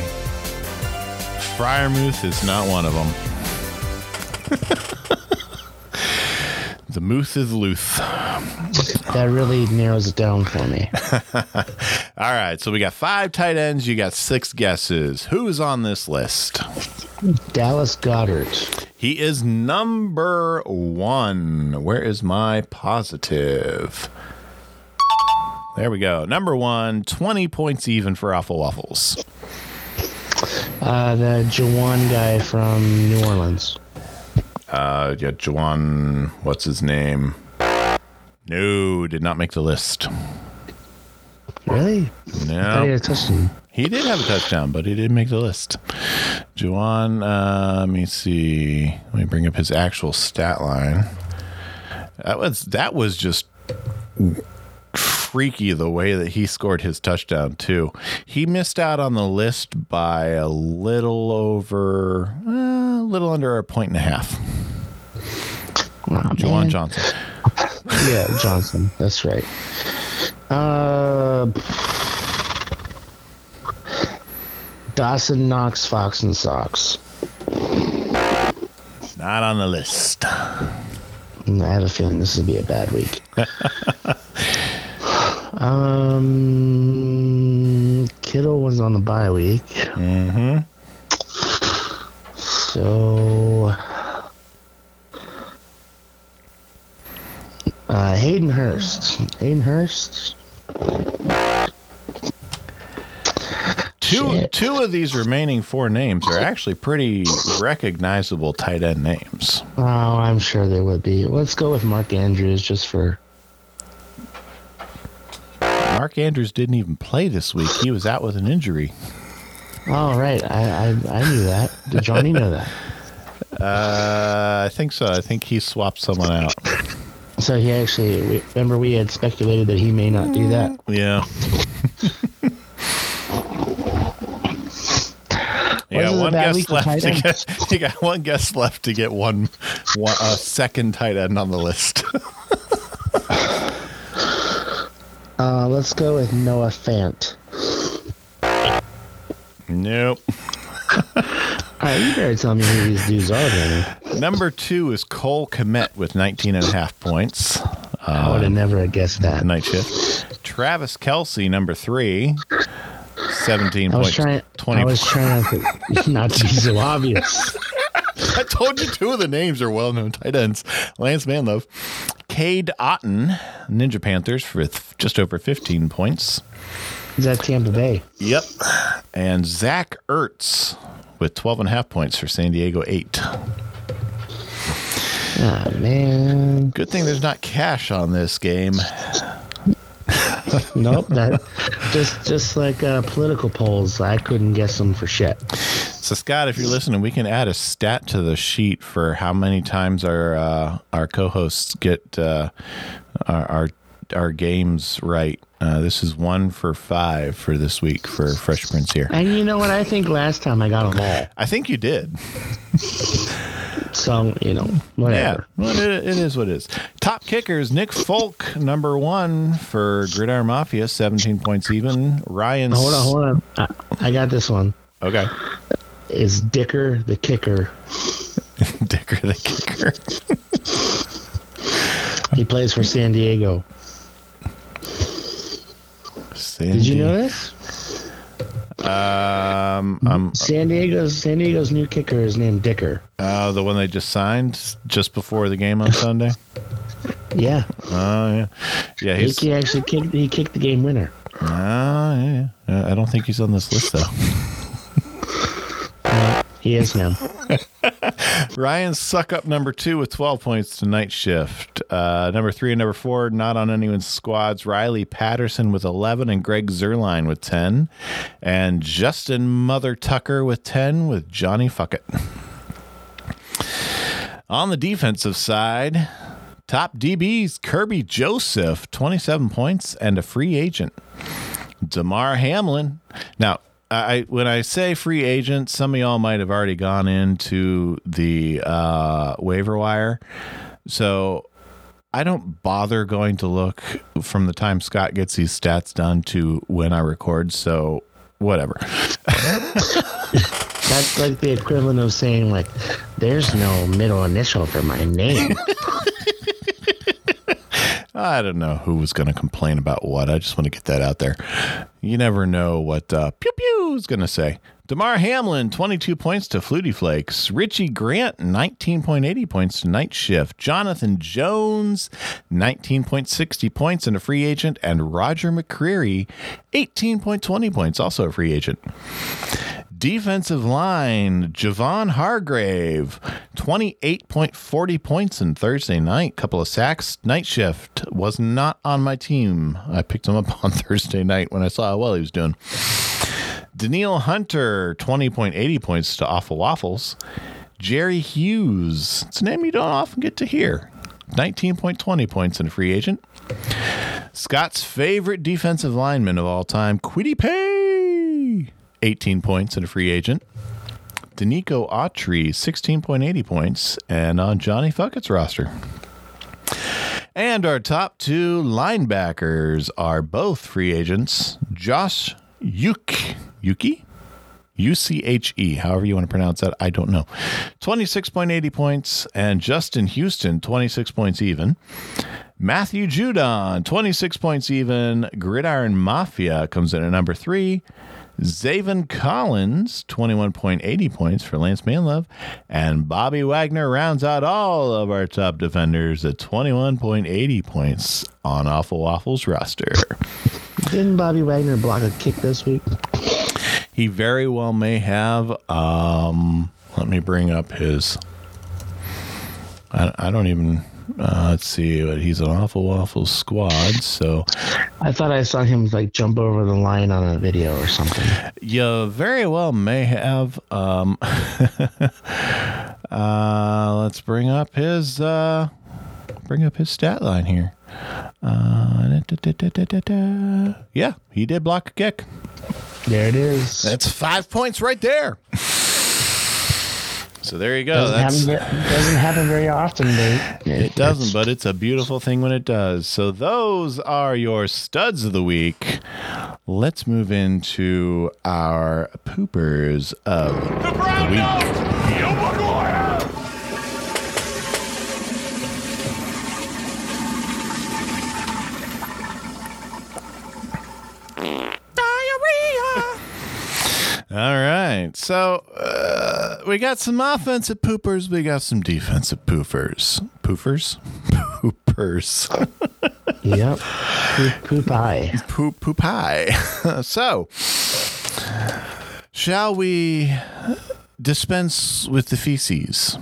Freiermuth is not one of them. the moose is Luth. That really narrows it down for me. All right, so we got five tight ends. You got six guesses. Who's on this list? Dallas Goedert. He is number one. Where is my positive? There we go. Number one, 20 points even for Awful Waffles. Uh, the Juwan guy from New Orleans. Uh, yeah, Juwan, what's his name? No, did not make the list. Really? He No, had a touchdown. he did have a touchdown, but he didn't make the list. Juwan, uh, let me see. Let me bring up his actual stat line. That was that was just freaky the way that he scored his touchdown too. He missed out on the list by a little over, uh, a little under a point and a half. Aw, Juwan. Johnson. Yeah, Johnson. That's right. Uh, Dawson Knox, Fox and Sox. Not on the list. I have a feeling this will be a bad week. um, Kittle was on the bye week. Mm-hmm. So, uh, Hayden Hurst. Hayden Hurst. Two Shit. two of these remaining four names are actually pretty recognizable tight end names. Oh, I'm sure they would be. Let's go with Mark Andrews just for. Mark Andrews didn't even play this week. He was out with an injury. Oh, right. I I, I knew that. Did Johnny know that? Uh, I think so. I think he swapped someone out. So he actually remember we had speculated that he may not do that. Yeah. You got one bad guess left to get. You got one guess left to get one, one a second tight end on the list. Uh, let's go with Noah Fant. nope. All right, you better tell me who these dudes are, then. Number two is Cole Kmet with 19 and a half points. I would have never guessed that. night shift. Travis Kelce, number three, 17 I was points. trying. 20 I was trying to, not to be so obvious. I told you two of the names are well known tight ends. Lance Manlove. Cade Otton, Ninja Panthers, for th- just over 15 points. Is that Tampa Bay? Yep. And Zach Ertz with 12 and a half points for San Diego, eight. Ah man. Good thing there's not cash on this game. Nope. That just just like uh, political polls, I couldn't guess them for shit. So, Scott, if you're listening, we can add a stat to the sheet for how many times our uh, our co-hosts get uh, our, our our games right. Uh, this is one for five for this week for Fresh Prince here. And you know what? I think last time I got them all. I think you did. So you know, whatever. Yeah, well, it, it is what it is. Top kickers: Nick Folk, number one for Gridiron Mafia, 17 points even. Ryan. Hold on, hold on. I, I got this one. Okay. Is Dicker the kicker? Dicker the kicker. He plays for San Diego. Did you know this? Um, um, San Diego's San Diego's new kicker is named Dicker. uh, the one they just signed just before the game on Sunday. Yeah, Oh yeah, yeah. he, He's. he actually kicked. He kicked the game winner. Oh yeah, yeah. I don't think he's on this list though. He is now. Ryan Succop number two with 12 points to night shift. Uh, number three and number four, not on anyone's squads. Riley Patterson with 11 and Greg Zuerlein with 10. And Justin Mother Tucker with 10 with Johnny Fuckett. On the defensive side, top DBs Kerby Joseph, 27 points and a free agent. Damar Hamlin. Now, I when I say free agent, some of y'all might have already gone into the uh, waiver wire, so I don't bother going to look from the time Scott gets these stats done to when I record. So whatever. That's like the equivalent of saying like, "There's no middle initial for my name." I don't know who was going to complain about what. I just want to get that out there. You never know what uh, Pew Pew is going to say. Damar Hamlin, 22 points to Flutie Flakes. Richie Grant, 19.80 points to Night Shift. Jonathan Jones, 19.60 points and a free agent. And Roger McCreary, 18.20 points, also a free agent. Defensive line, Javon Hargrave, 28.40 points in Thursday night. Couple of sacks. Night shift was not on my team. I picked him up on Thursday night when I saw how well he was doing. Danielle Hunter, 20.80 points to Awful Waffles. Jerry Hughes, it's a name you don't often get to hear. 19.20 points in free agent. Scott's favorite defensive lineman of all time, Kwity Paye, 18 points and a free agent. Denico Autry, 16.80 points, and on Johnny Fuckett's roster. And our top two linebackers are both free agents. Josh Yuk, Yuki? U C H E, however you want to pronounce that, I don't know. 26.80 points, and Justin Houston, 26 points even. Matthew Judon, 26 points even. Gridiron Mafia comes in at number three. Zaven Collins, 21.80 points for Lance Manlove. And Bobby Wagner rounds out all of our top defenders at 21.80 points on Awful Waffles roster. Didn't Bobby Wagner block a kick this week? He very well may have. Um, let me bring up his. I, I don't even. Uh, let's see. But he's an awful waffle squad. So I thought I saw him like jump over the line on a video or something. you very well may have. Um, uh, let's bring up his. Uh, bring up his stat line here. Uh, da, da, da. Yeah, he did block a kick. There it is. That's five points right there. So there you go. doesn't, That's, happen, doesn't happen very often. But it doesn't, but it's a beautiful thing when it does. So those are your studs of the week. Let's move into our poopers of the week. All right. So uh, we got some offensive poopers. We got some defensive poofers. Poofers? Poopers. Yep. Poop, poop eye. Poop poop high. so shall we dispense with the feces.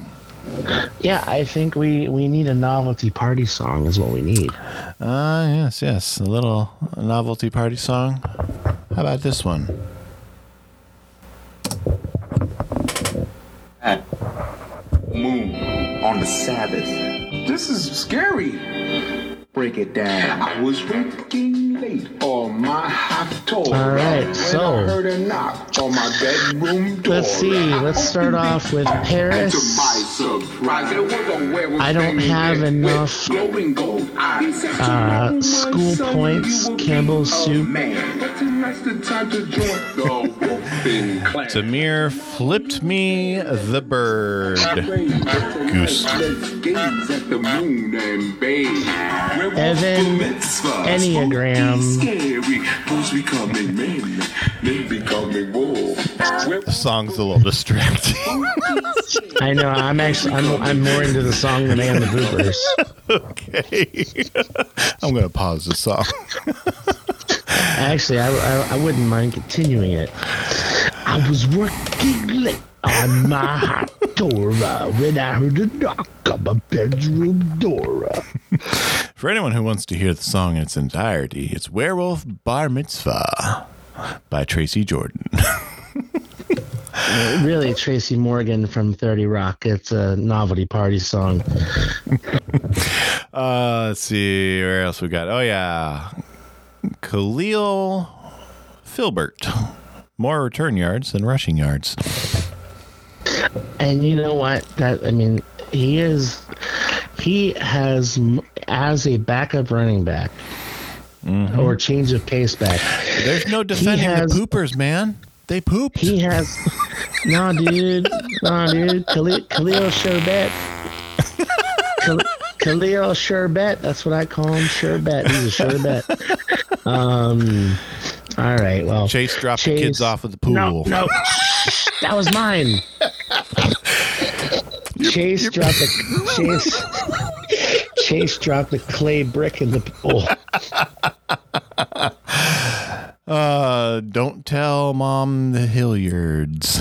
Yeah, I think we we need a novelty party song is what we need. Ah, yes, yes. A little novelty party song. How about this one? Moon on the Sabbath. This is scary. Break it down. I was working late on my hot tour. All right, so- I heard a knock on my bedroom door. Let's see, let's start off with Paris. To my surprise, was I don't have enough, gold uh, school points, you Campbell's be a soup. Man. But tonight's the time to join the wolfing clan. Samir flipped me the bird. Goose. Let's gaze at the moon and bathe. Evan. Enneagram. Spooky, Scary. Wolves becoming men. Men becoming wolves. The song's a little distracting. I know. I'm actually I'm I'm more into the song than I am the Boopers. okay. I'm going to pause the song. Actually, I, I I wouldn't mind continuing it. I was working late on my hot Torah when I heard a knock on my bedroom door. For anyone who wants to hear the song in its entirety, it's Werewolf Bar Mitzvah by Tracy Jordan. Really, Tracy Morgan from Thirty Rock. It's a novelty party song. Uh, let's see where else we got. Oh yeah, Khalil Filbert. More return yards than rushing yards. And you know what? That I mean, he is. He has as a backup running back mm-hmm. or change of pace back. There's no defending has- the poopers, man. They pooped. He has. no, dude. No, dude. Khalil, Khalil Sherbet. Khal- Khalil Sherbet. That's what I call him. Sherbet. He's a Sherbet. Um. All right. Well, Chase dropped the kids off at the pool. No, no. that was mine. Chase dropped the Chase. Chase dropped the clay brick in the pool. Uh, don't tell mom the Hilliards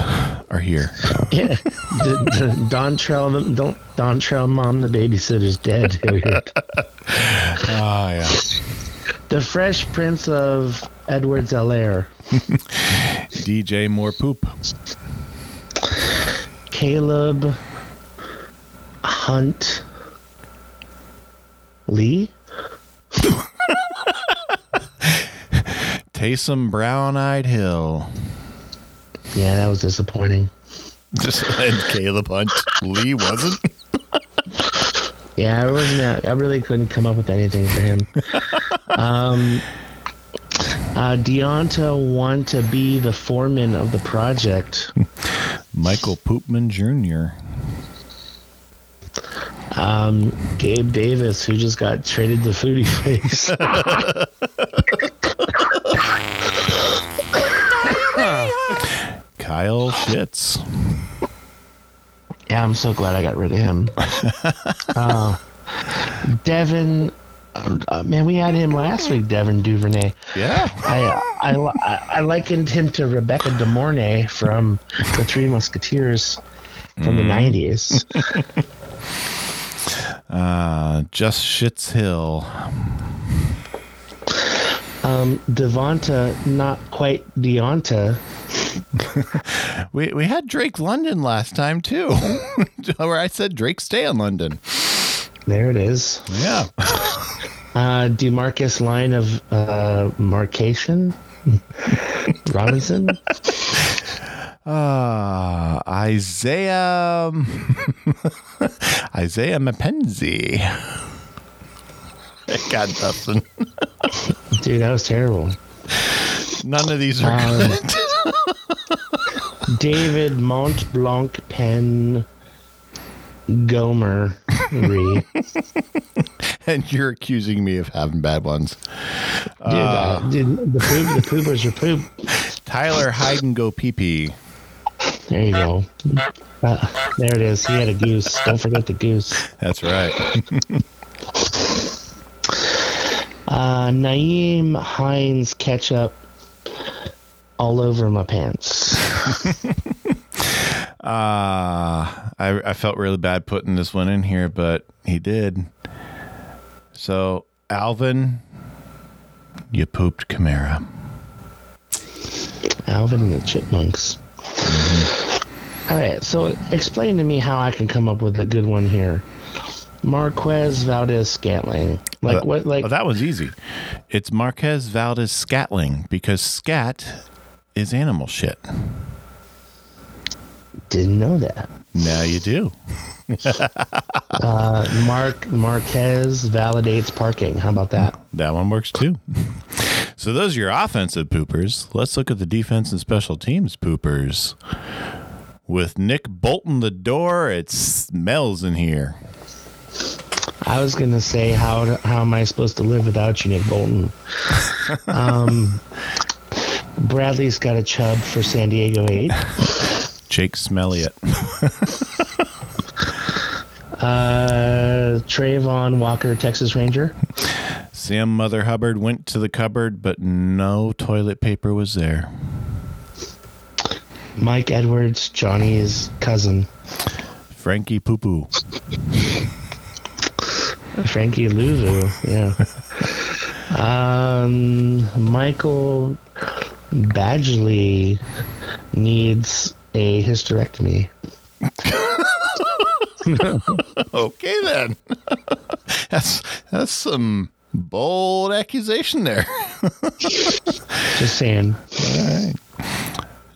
are here. Yeah. D- d- Don Trail, don't Don Trail, mom, the babysitter's dead. Ah, yeah. the Fresh Prince of Edward's Alaire. DJ more poop. Caleb Hunt Lee. Taysom Brown Eyed Hill. Yeah, that was disappointing. Just and Caleb Hunt. Lee wasn't. Yeah, I wasn't. I really couldn't come up with anything for him. um, uh, Deonta want to be the foreman of the project. Michael Poopman Jr. Um, Gabe Davis, who just got traded to Foodie Face. Yeah, I'm so glad I got rid of him. uh, Devin, uh, man, we had him last week. Devin Duvernay. Yeah. I, I, I, I likened him to Rebecca De Mornay from the Three Musketeers from the 90s. Uh, just Shits Hill. Um, Devonta, not quite Deonta. We we had Drake London last time too, where I said Drake stay in London. There it is. Yeah. Uh, Demarcus line of uh, marcation. Robinson. Uh, Isaiah Isaiah Mapenzi. God, nothing. Dude, that was terrible. None of these are Um, good. David Montblanc Pen Gomer and you're accusing me of having bad ones. Dude, uh, dude, the poop, the poopers are poop. Tyler Hayden go pee pee. There you go. Uh, there it is. He had a goose. Don't forget the goose. That's right. Uh, Naeem Hines ketchup all over my pants. Uh, I, I felt really bad putting this one in here, but he did. So, Alvin, you pooped Chimera. Alvin and the Chipmunks. All right, so explain to me how I can come up with a good one here. Marquez Valdez Scantling. Like Uh, what? Like oh, that was easy. It's Marquez Valdez Scatling because scat is animal shit. didn't know that. Now you do. Uh, Mark Marquez validates parking. How about that? That one works too. So those are your offensive poopers. Let's look at the defense and special teams poopers. With Nick bolting the door, it smells in here. I was gonna say how how am I supposed to live without you, Nick Bolton? um, Bradley's got a chub for San Diego Eight. Jake Smelliot. Uh, Travon Walker, Texas Ranger. Sam Mother Hubbard went to the cupboard, but no toilet paper was there. Mike Edwards, Johnny's cousin. Frankie Poo Poo. Frankie Lulu, yeah. um, Michael Badgley needs a hysterectomy. Okay then. that's that's some bold accusation there. Just saying.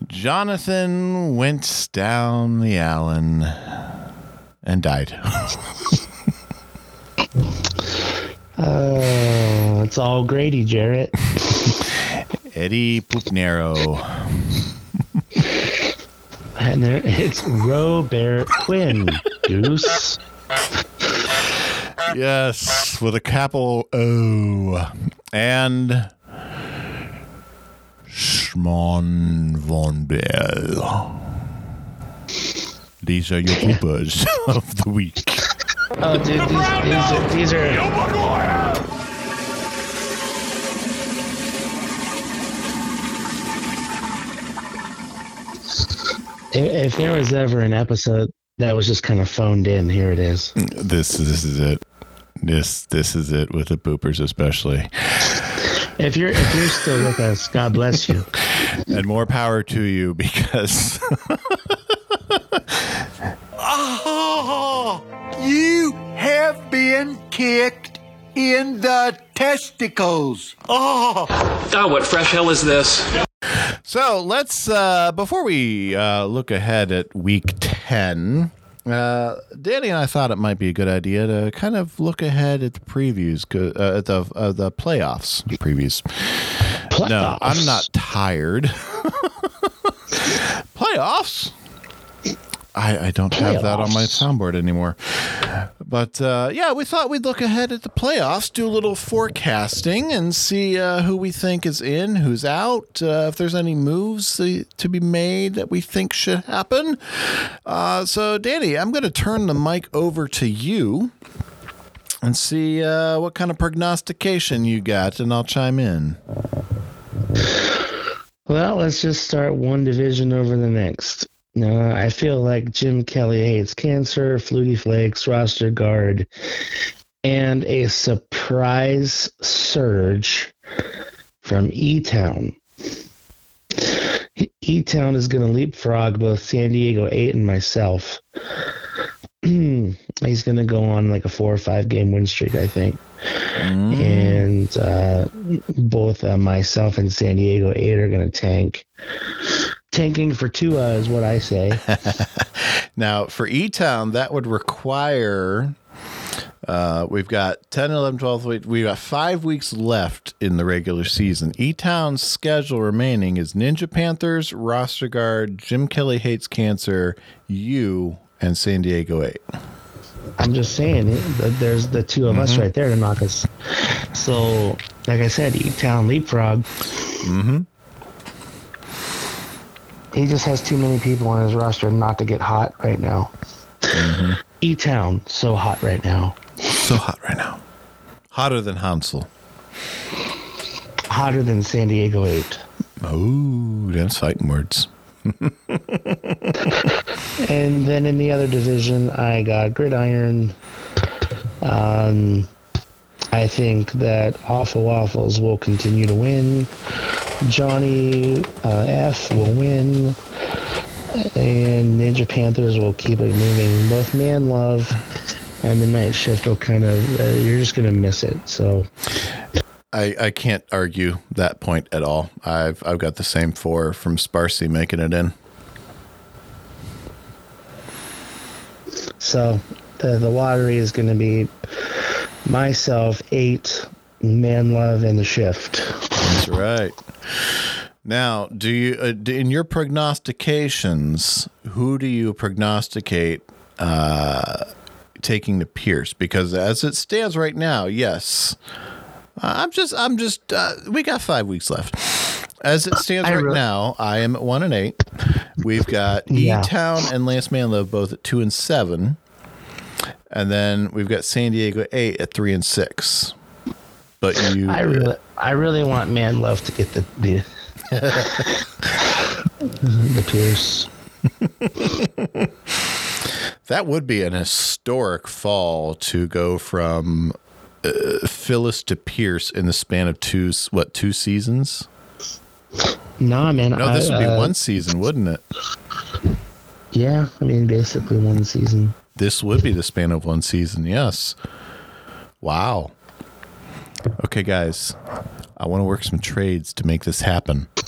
Jonathan went down the Allen and died. Uh, it's all Grady, Jarrett. Eddie Pupnero. And there, it's Robert Quinn, Goose. Yes, with a capital O. And Schmon von Bell. These are your poopers of the week. Oh, dude, these, these are, these are If- If there was ever an episode that was just kind of phoned in, here it is. This this is it. This this is it with the poopers especially. If you're if you're still with us, God bless you. And more power to you because Oh, you have been kicked in the testicles. Oh. God, what fresh hell is this? So let's uh, before we uh, look ahead at week ten. Uh, Danny and I thought it might be a good idea to kind of look ahead at the previews, uh, at the uh, the playoffs previews. No, I'm not tired. playoffs. I, I don't have that on my soundboard anymore. But uh, yeah, we thought we'd look ahead at the playoffs, do a little forecasting, and see uh, who we think is in, who's out, uh, if there's any moves to, to be made that we think should happen. Uh, so, Danny, I'm going to turn the mic over to you and see uh, what kind of prognostication you got, and I'll chime in. Well, let's just start one division over the next. No, I feel like Jim Kelly hates cancer, Flutie Flakes, roster guard, and a surprise surge from E Town. E Town is going to leapfrog both San Diego 8 and myself. He's going to go on like a four or five game win streak, I think. And uh, both uh, myself and San Diego 8 are going to tank. Tanking for Tua is what I say. Now, for E Town, that would require. Uh, we've got 10, 11, 12 weeks. We've got five weeks left in the regular season. E Town's schedule remaining is Ninja Panthers, Roster Guard, Jim Kelly Hates Cancer, you, and San Diego 8. I'm just saying, there's the two of us right there to knock us. So, like I said, E Town leapfrog. Mm-hmm. He just has too many people on his roster not to get hot right now. E Town, so hot right now. So hot right now. Hotter than Hansel. Hotter than San Diego 8. Oh, that's fighting words. And then in the other division, I got Gridiron. Um, I think that Awful Waffles will continue to win. Johnny uh, F will win. And Ninja Panthers will keep it moving. Both Man Love and the Night Shift will kind of, uh, you're just going to miss it. So I, I can't argue that point at all. I've I've got the same four from Sparsy making it in. So the the lottery is going to be myself eight, man love, and the shift. That's right. Now, do you uh, d- in your prognostications, who do you prognosticate uh, taking the Pierce? Because as it stands right now, yes, Uh, I'm just I'm just uh, we got five weeks left. As it stands I right re- now, I am at one and eight. We've got E Yeah. Town and Lance Manlove both at two and seven, and then we've got San Diego eight at three and six. But you, I really, I really want man love to get the the the Pierce. That would be an historic fall to go from uh, Phyllis to Pierce in the span of two, what, two seasons? Nah, man. No, this I, would be uh, one season, wouldn't it? Yeah, I mean, basically one season. This would be the span of one season, yes. Wow. Okay, guys, I want to work some trades to make this happen.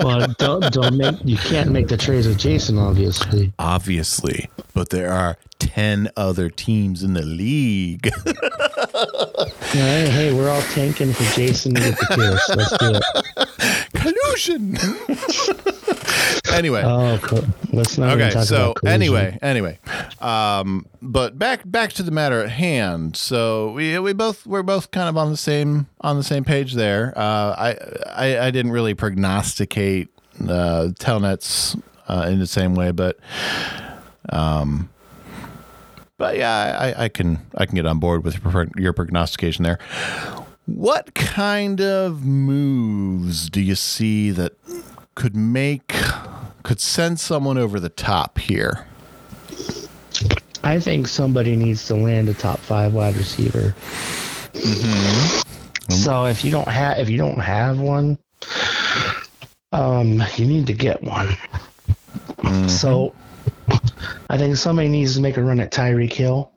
Well, don't don't make you can't make the trades with Jason, obviously. Obviously, but there are 10 other teams in the league. Hey, hey, we're all tanking for Jason to get the Pierce. Let's do it. Collusion. anyway. Oh, let's not. okay so anyway anyway um but back back to the matter at hand so we we both we're both kind of on the same on the same page there uh i i, I didn't really prognosticate uh telnets uh in the same way but um but yeah i i can i can get on board with your prognostication there what kind of moves do you see that could make could send someone over the top here? I think somebody needs to land a top five wide receiver. Mm-hmm. So if you don't have if you don't have one, um, you need to get one. Mm-hmm. So I think somebody needs to make a run at Tyreek Hill.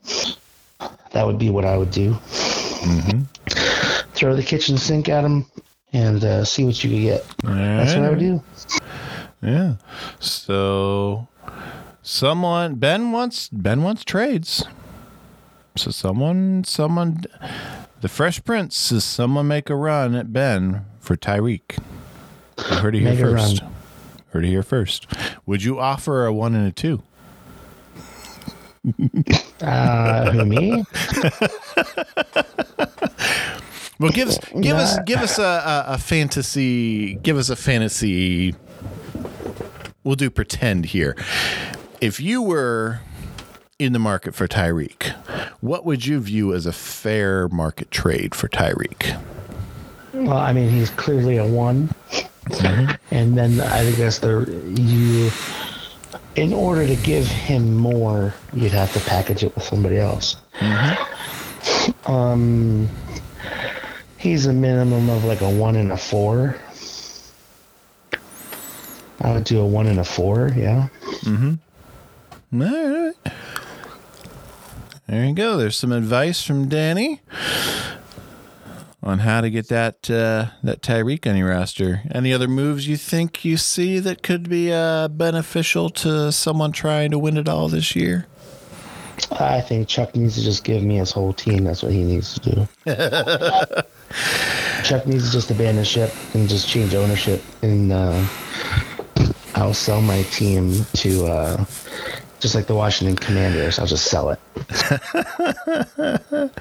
That would be what I would do. Mm-hmm. Throw the kitchen sink at him and uh, see what you can get. That's what I would do. Yeah. So someone Ben wants Ben wants trades. So someone someone the Fresh Prince says someone make a run at Ben for Tyreek. You heard it here first. run. Heard it here first. Would you offer a one and a two? Uh, who me? Well, give us give us give us a, a, a fantasy. Give us a fantasy. We'll do pretend here. If you were in the market for Tyreek, what would you view as a fair market trade for Tyreek? Well, I mean, he's clearly a one. Mm-hmm. And then I guess the you, in order to give him more, you'd have to package it with somebody else. Mm-hmm. Um, he's a minimum of like a one and a four. I would do a one and a four, yeah. Mm-hmm. All right. There you go. There's some advice from Danny on how to get that uh, that Tyreek on your roster. Any other moves you think you see that could be uh, beneficial to someone trying to win it all this year? I think Chuck needs to just give me his whole team. That's what he needs to do. Chuck needs to just abandon ship and just change ownership, and uh, I'll sell my team to uh, just like the Washington Commanders. I'll just sell it.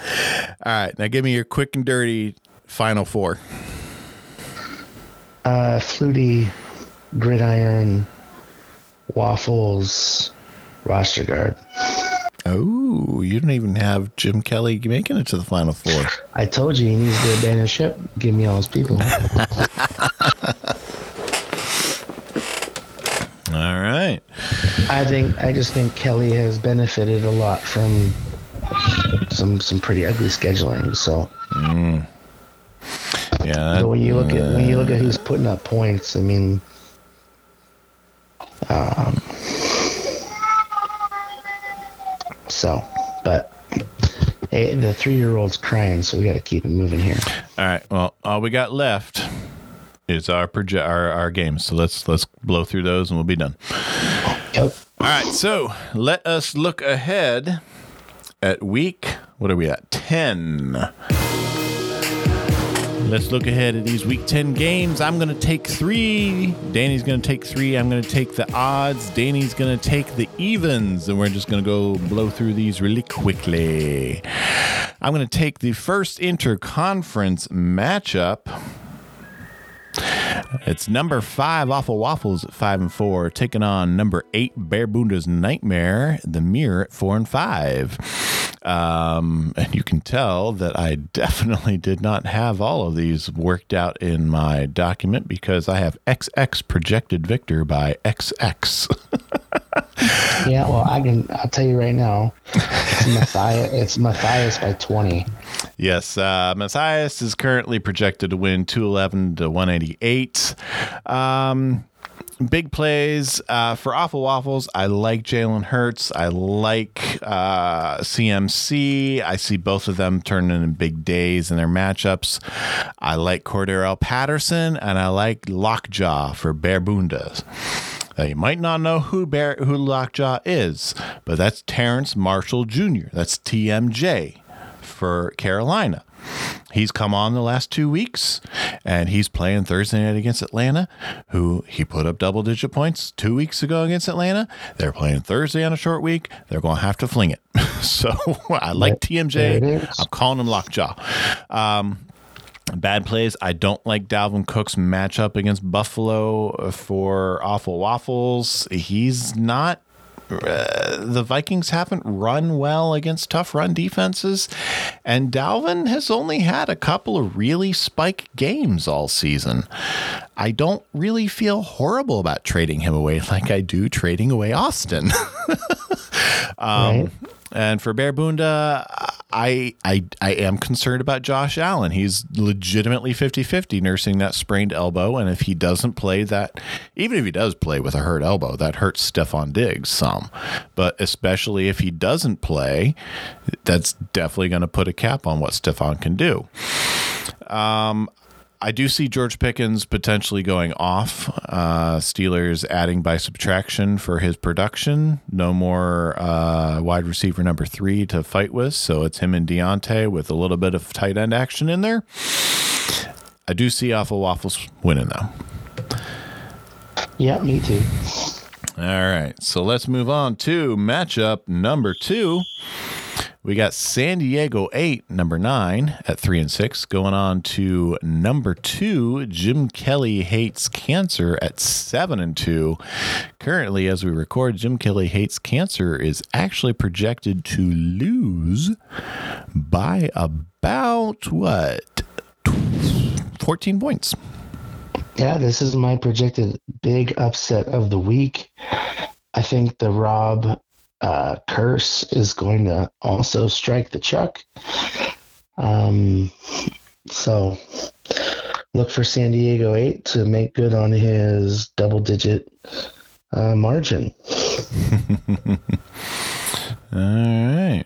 All right, now give me your quick and dirty final four. Uh, Flutie, Gridiron, Waffles, roster guard. Oh, you don't even have Jim Kelly making it to the final four. I told you he needs to abandon ship. Give me all his people. All right. I think I just think Kelly has benefited a lot from some some pretty ugly scheduling. So Yeah. but when you look at when you look at who's putting up points, I mean, um, so but hey, the three year old's crying, so we got to keep it moving here. All right. Well, all we got left is our proje- our our games. So let's let's blow through those and we'll be done. Yep. All right. So let us look ahead at week. What are we at? Ten. Let's look ahead at these week 10 games. I'm going to take three. Danny's going to take three. I'm going to take the odds. Danny's going to take the evens. And we're just going to go blow through these really quickly. I'm going to take the first interconference matchup. It's number five, Awful Waffles at five and four, taking on number eight, Bear Bunda's Nightmare, the Mirror at four and five. Um, and you can tell that I definitely did not have all of these worked out in my document because I have XX projected Victor by XX. Yeah, well, I can. I'll tell you right now, it's Matthias. It's Matthias by twenty. Yes, uh, Matthias is currently projected to win 211 to 188. Um, big plays uh, for Awful Waffles. I like Jalen Hurts. I like uh, CMC. I see both of them turning in big days in their matchups. I like Cordarrelle Patterson and I like Lockjaw for Bear Bundas. Now, you might not know who Bear, who Lockjaw is, but that's Terrace Marshall Jr. That's TMJ for Carolina. He's come on the last two weeks, and he's playing Thursday night against Atlanta, who he put up double digit points two weeks ago against Atlanta. They're playing Thursday on a short week. They're going to have to fling it. so I like TMJ. I'm calling him Lockjaw. Um, Bad plays. I don't like Dalvin Cook's matchup against Buffalo for Awful Waffles. He's not. Uh, the Vikings haven't run well against tough run defenses, and Dalvin has only had a couple of really spike games all season. I don't really feel horrible about trading him away like I do trading away Austin. Um, Right. And for Bear Bunda, I, I I am concerned about Josh Allen. He's legitimately 50-50 nursing that sprained elbow. And if he doesn't play that, even if he does play with a hurt elbow, that hurts Stefon Diggs some. But especially if he doesn't play, that's definitely going to put a cap on what Stefon can do. Um, I do see George Pickens potentially going off. Uh, Steelers adding by subtraction for his production. No more uh, wide receiver number three to fight with. So it's him and Diontae with a little bit of tight end action in there. I do see Awful Waffles winning though. Yeah, me too. All right. So let's move on to matchup number two. We got San Diego 8, number 9 at 3 and 6, going on to number 2, Jim Kelly Hates Cancer at 7 and 2. Currently as we record, Jim Kelly Hates Cancer is actually projected to lose by about what? 14 points. Yeah, this is my projected big upset of the week. I think the Rob uh, curse is going to also strike the Chuck. Um, so look for San Diego 8 to make good on his double digit uh, margin. All right.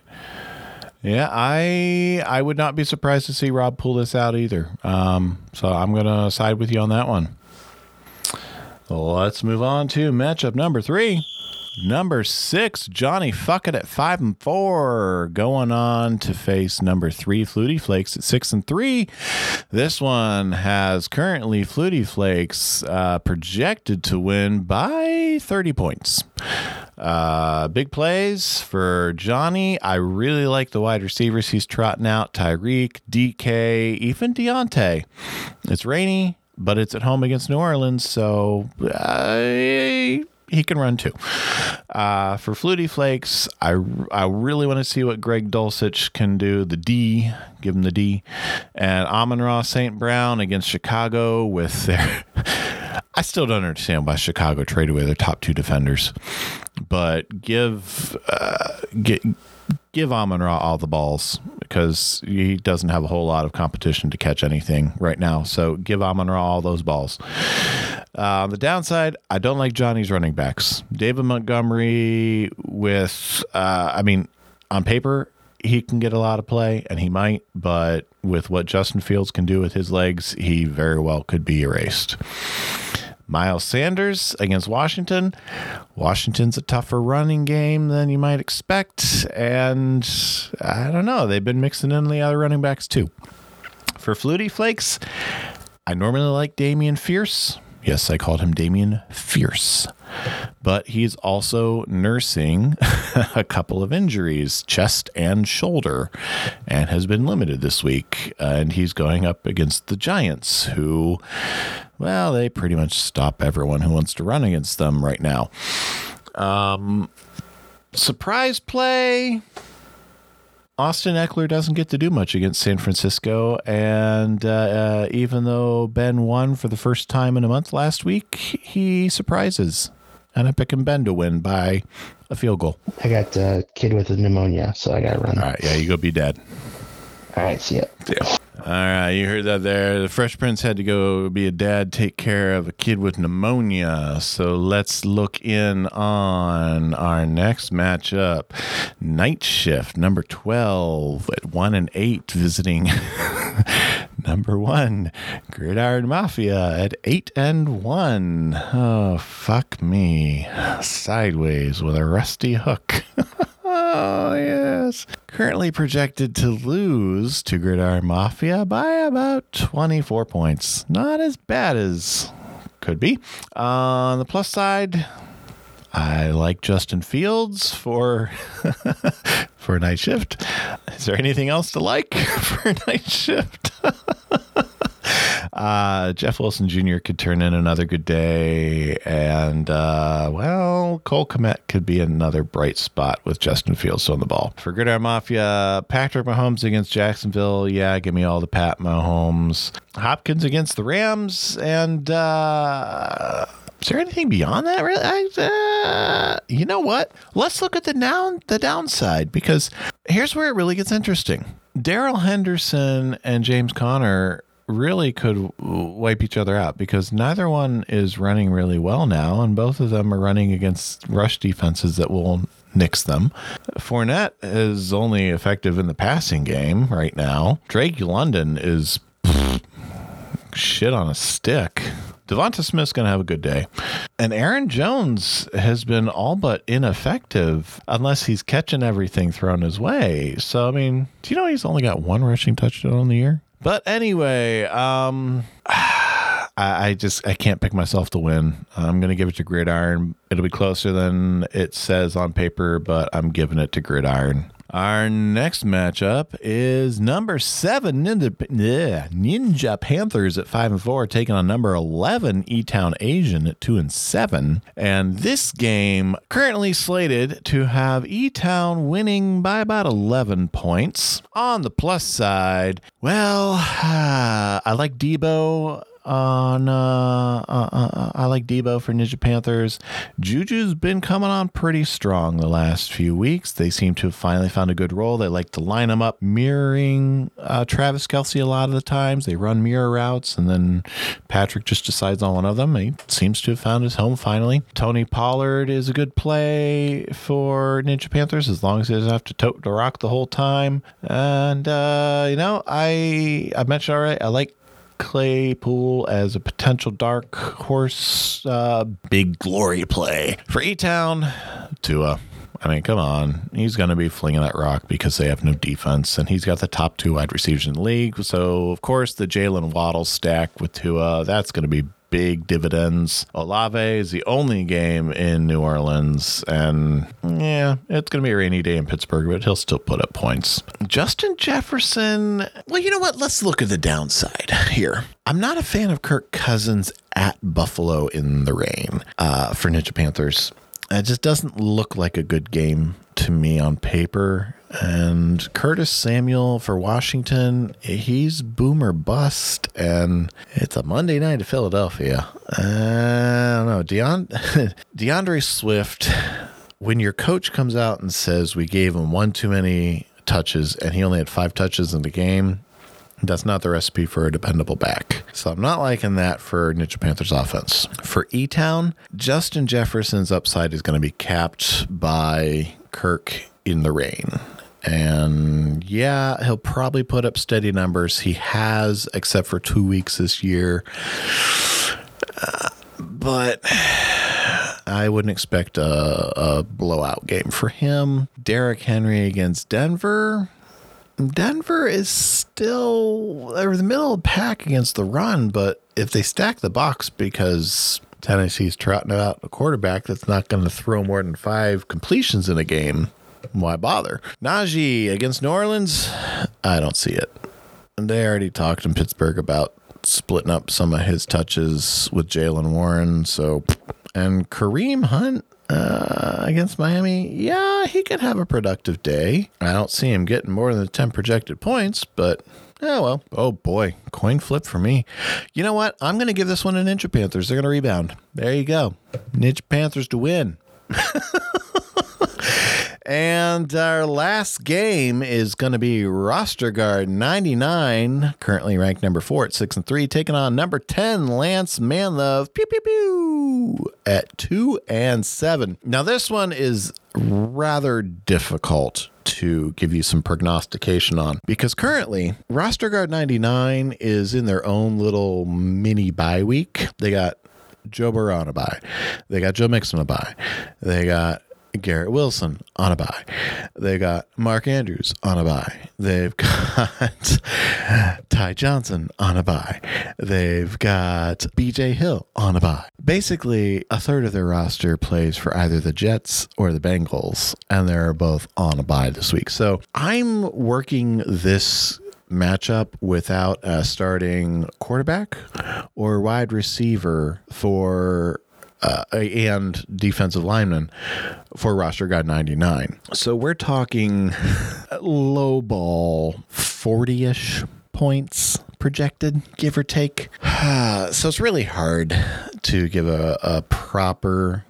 Yeah, I I would not be surprised to see Rob pull this out either. Um, so I'm gonna side with you on that one. Let's move on to matchup number three. Number six, Johnny Fuck It at five and four, going on to face number three, Flutie Flakes at six and three. This one has currently Flutie Flakes uh, projected to win by 30 points. Uh, big plays for Johnny. I really like the wide receivers he's trotting out Tyreek, DK, even Diontae. It's rainy, but it's at home against New Orleans, so uh, he can run too. Uh, for Flutie Flakes, I, I really want to see what Greg Dulcich can do. The D, give him the D. And Amon Ra St. Brown against Chicago with their. I still don't understand why Chicago traded away their top two defenders, but give uh, get, give Amon Ra all the balls because he doesn't have a whole lot of competition to catch anything right now. So give Amon Ra all those balls. Uh, the downside, I don't like Johnny's running backs. David Montgomery with, uh, I mean, on paper, he can get a lot of play and he might, but with what Justin Fields can do with his legs, he very well could be erased. Miles Sanders against Washington. Washington's a tougher running game than you might expect. And I don't know, they've been mixing in the other running backs too. For Flutie Flakes, I normally like Damian Fierce. Yes, I called him Damien Fierce. But he's also nursing a couple of injuries, chest and shoulder, and has been limited this week. And he's going up against the Giants, who, well, they pretty much stop everyone who wants to run against them right now. Um, surprise play. Austin Ekeler doesn't get to do much against San Francisco. And uh, uh, even though Ben won for the first time in a month last week, he surprises. And I pick him Ben to win by a field goal. I got a kid with a pneumonia, so I got to run. All right. Yeah, you go be dead. All right. See ya. Yeah. All right, you heard that there. The Fresh Prince had to go be a dad, take care of a kid with pneumonia. So let's look in on our next matchup. Night Shift, number 12 at 1 and 8, visiting number 1, Gridiron Mafia at 8 and 1. Oh, fuck me. Sideways with a rusty hook. Oh, yes. Currently projected to lose to Gridiron Mafia by about 24 points. Not as bad as could be. On the plus side, I like Justin Fields for for a night shift. Is there anything else to like for a night shift? uh, Jeff Wilson Jr. could turn in another good day, and uh, well, Cole Kmet could be another bright spot with Justin Fields on the ball. For Gridiron Mafia, Patrick Mahomes against Jacksonville. Yeah, give me all the Pat Mahomes. Hopkins against the Rams, and. Uh, is there anything beyond that? Really, I, uh, you know what? Let's look at the down the downside because here's where it really gets interesting. Darrell Henderson and James Conner really could wipe each other out because neither one is running really well now, and both of them are running against rush defenses that will nix them. Fournette is only effective in the passing game right now. Drake London is shit on a stick. Devonta Smith's going to have a good day. And Aaron Jones has been all but ineffective unless he's catching everything thrown his way. So, I mean, do you know he's only got one rushing touchdown on the year? But anyway, um, I, I just I can't pick myself to win. I'm going to give it to Gridiron. It'll be closer than it says on paper, but I'm giving it to Gridiron. Our next matchup is number seven Ninja, Ninja Panthers at five and four, taking on number eleven E Town Asian at two and seven. And this game currently slated to have E Town winning by about eleven points. On the plus side, well, I like Deebo on uh, uh, uh, I like Deebo for Ninja Panthers. Juju's been coming on pretty strong the last few weeks. They seem to have finally found a good role. They like to line them up mirroring uh, Travis Kelce a lot of the times. They run mirror routes, and then Patrick just decides on one of them. He seems to have found his home finally. Tony Pollard is a good play for Ninja Panthers as long as he doesn't have to tote the rock the whole time. And uh, you know, I I mentioned already. I like Claypool as a potential dark horse uh, big glory play for E Town. Tua. I mean, come on. He's going to be flinging that rock because they have no defense, and he's got the top two wide receivers in the league. So, of course, the Jaylen Waddle stack with Tua, that's going to be big dividends. Olave is the only game in New Orleans, and yeah, it's going to be a rainy day in Pittsburgh, but he'll still put up points. Justin Jefferson, well, you know what? Let's look at the downside here. I'm not a fan of Kirk Cousins at Buffalo in the rain uh, for Ninja Panthers. It just doesn't look like a good game to me on paper. And Curtis Samuel for Washington, he's boomer bust, and it's a Monday night at Philadelphia. Uh, I don't know. Deon- D'Andre Swift, when your coach comes out and says we gave him one too many touches and he only had five touches in the game, that's not the recipe for a dependable back. So I'm not liking that for Ninja Panthers offense. For E Town, Justin Jefferson's upside is going to be capped by Kirk in the rain. And yeah, he'll probably put up steady numbers. He has, except for two weeks this year. Uh, but I wouldn't expect a, a blowout game for him. Derrick Henry against Denver. Denver is still they're the middle of the pack against the run, but if they stack the box because Tennessee's trotting out a quarterback that's not going to throw more than five completions in a game, why bother? Najee against New Orleans, I don't see it. And they already talked in Pittsburgh about splitting up some of his touches with Jaylen Warren. So, and Kareem Hunt uh, against Miami, yeah, he could have a productive day. I don't see him getting more than 10 projected points, but oh well. Oh boy, coin flip for me. You know what? I'm going to give this one to Ninja Panthers. They're going to rebound. There you go. Ninja Panthers to win. And our last game is going to be roster guard 99, currently ranked number four at six and three, taking on number 10, Lance Manlove, pew, pew, pew, at two and seven. Now, this one is rather difficult to give you some prognostication on because currently roster guard 99 is in their own little mini bye week. They got Joe Burrow on a bye. They got Joe Mixon on a bye. They got Garrett Wilson on a bye. They got Mark Andrews on a bye. They've got Ty Johnson on a bye. They've got BJ Hill on a bye. Basically, a third of their roster plays for either the Jets or the Bengals, and they're both on a bye this week. So I'm working this matchup without a starting quarterback or wide receiver for uh, and defensive lineman for roster guy 99. So we're talking low ball 40 ish points projected, give or take. so it's really hard to give a, a proper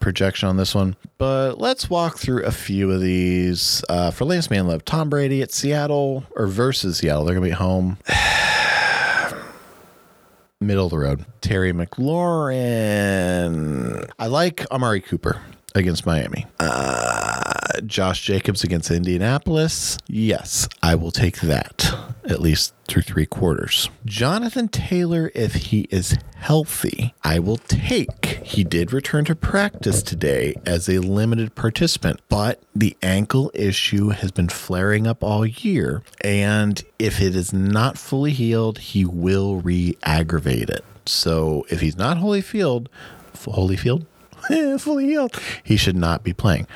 projection on this one, but let's walk through a few of these. Uh, for Lance Manlove, Tom Brady at Seattle or versus Seattle, they're going to be home middle of the road. Terry McLaurin. I like Amari Cooper against Miami. Uh, Josh Jacobs against Indianapolis. Yes, I will take that at least through three quarters. Jonathan Taylor, if he is healthy, I will take. He did return to practice today as a limited participant, but the ankle issue has been flaring up all year. And if it is not fully healed, he will re aggravate it. So if he's not Holyfield, Holyfield, fully healed, he should not be playing.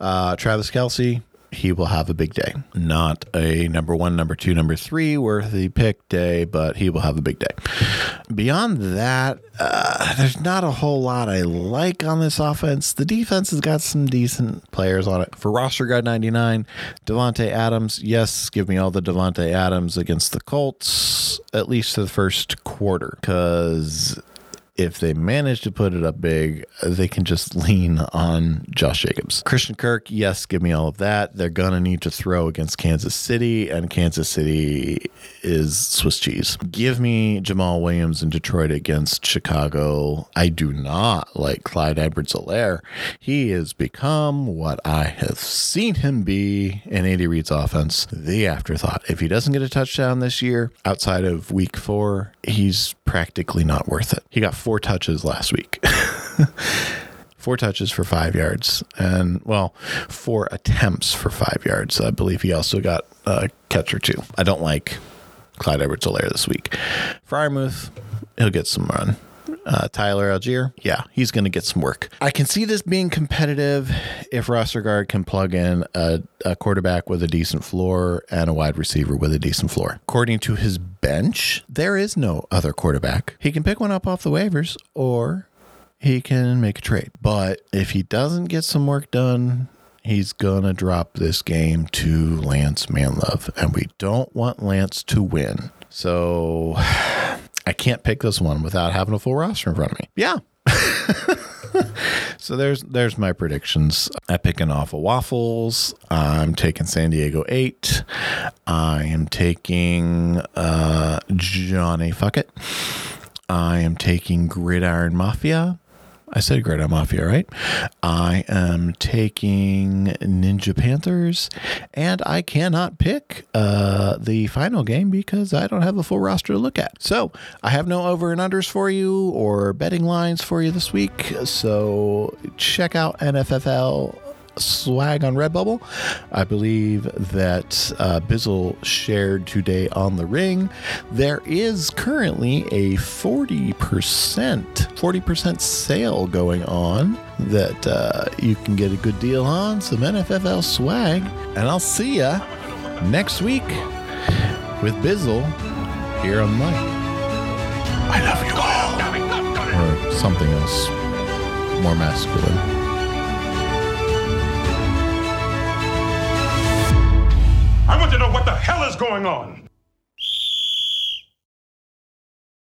Uh, Travis Kelce, he will have a big day. Not a number one, number two, number three worthy pick day, but he will have a big day. Beyond that, uh, there's not a whole lot I like on this offense. The defense has got some decent players on it. For roster guide 99, Davante Adams. Yes, give me all the Davante Adams against the Colts, at least the first quarter, because if they manage to put it up big, they can just lean on Josh Jacobs. Christian Kirk, yes, give me all of that. They're going to need to throw against Kansas City, and Kansas City is Swiss cheese. Give me Jamaal Williams in Detroit against Chicago. I do not like Clyde Edwards Helaire. He has become what I have seen him be in Andy Reid's offense the afterthought. If he doesn't get a touchdown this year outside of week four, he's practically not worth it. He got four touches last week. four touches for five yards, and well, four attempts for five yards. I believe he also got a catch or two. I don't like Clyde Edwards Helaire this week. Freiermuth, he'll get some run. Uh, Tyler Allgeier, yeah, he's going to get some work. I can see this being competitive if roster guard can plug in a, a, quarterback with a decent floor and a wide receiver with a decent floor. According to his bench, there is no other quarterback. He can pick one up off the waivers or he can make a trade. But if he doesn't get some work done, he's gonna drop this game to Lance Manlove, and we don't want Lance to win. So I can't pick this one without having a full roster in front of me. Yeah. so there's there's my predictions. I pick an awful waffles. I'm taking San Diego eight. I am taking uh, Johnny Fuckett. I am taking Gridiron Mafia. I said Gridiron Mafia, right? I am taking Ninja Panthers, and I cannot pick uh, the final game because I don't have a full roster to look at. So I have no over and unders for you or betting lines for you this week. So check out NFFL swag on Redbubble. I believe that uh, Bizzle shared today on the ring. There is currently a 40%, 40% sale going on that uh, you can get a good deal on. Some NFFL swag. And I'll see ya next week with Bizzle here on Mike. I love you all. Or something else more masculine. I want to know what the hell is going on.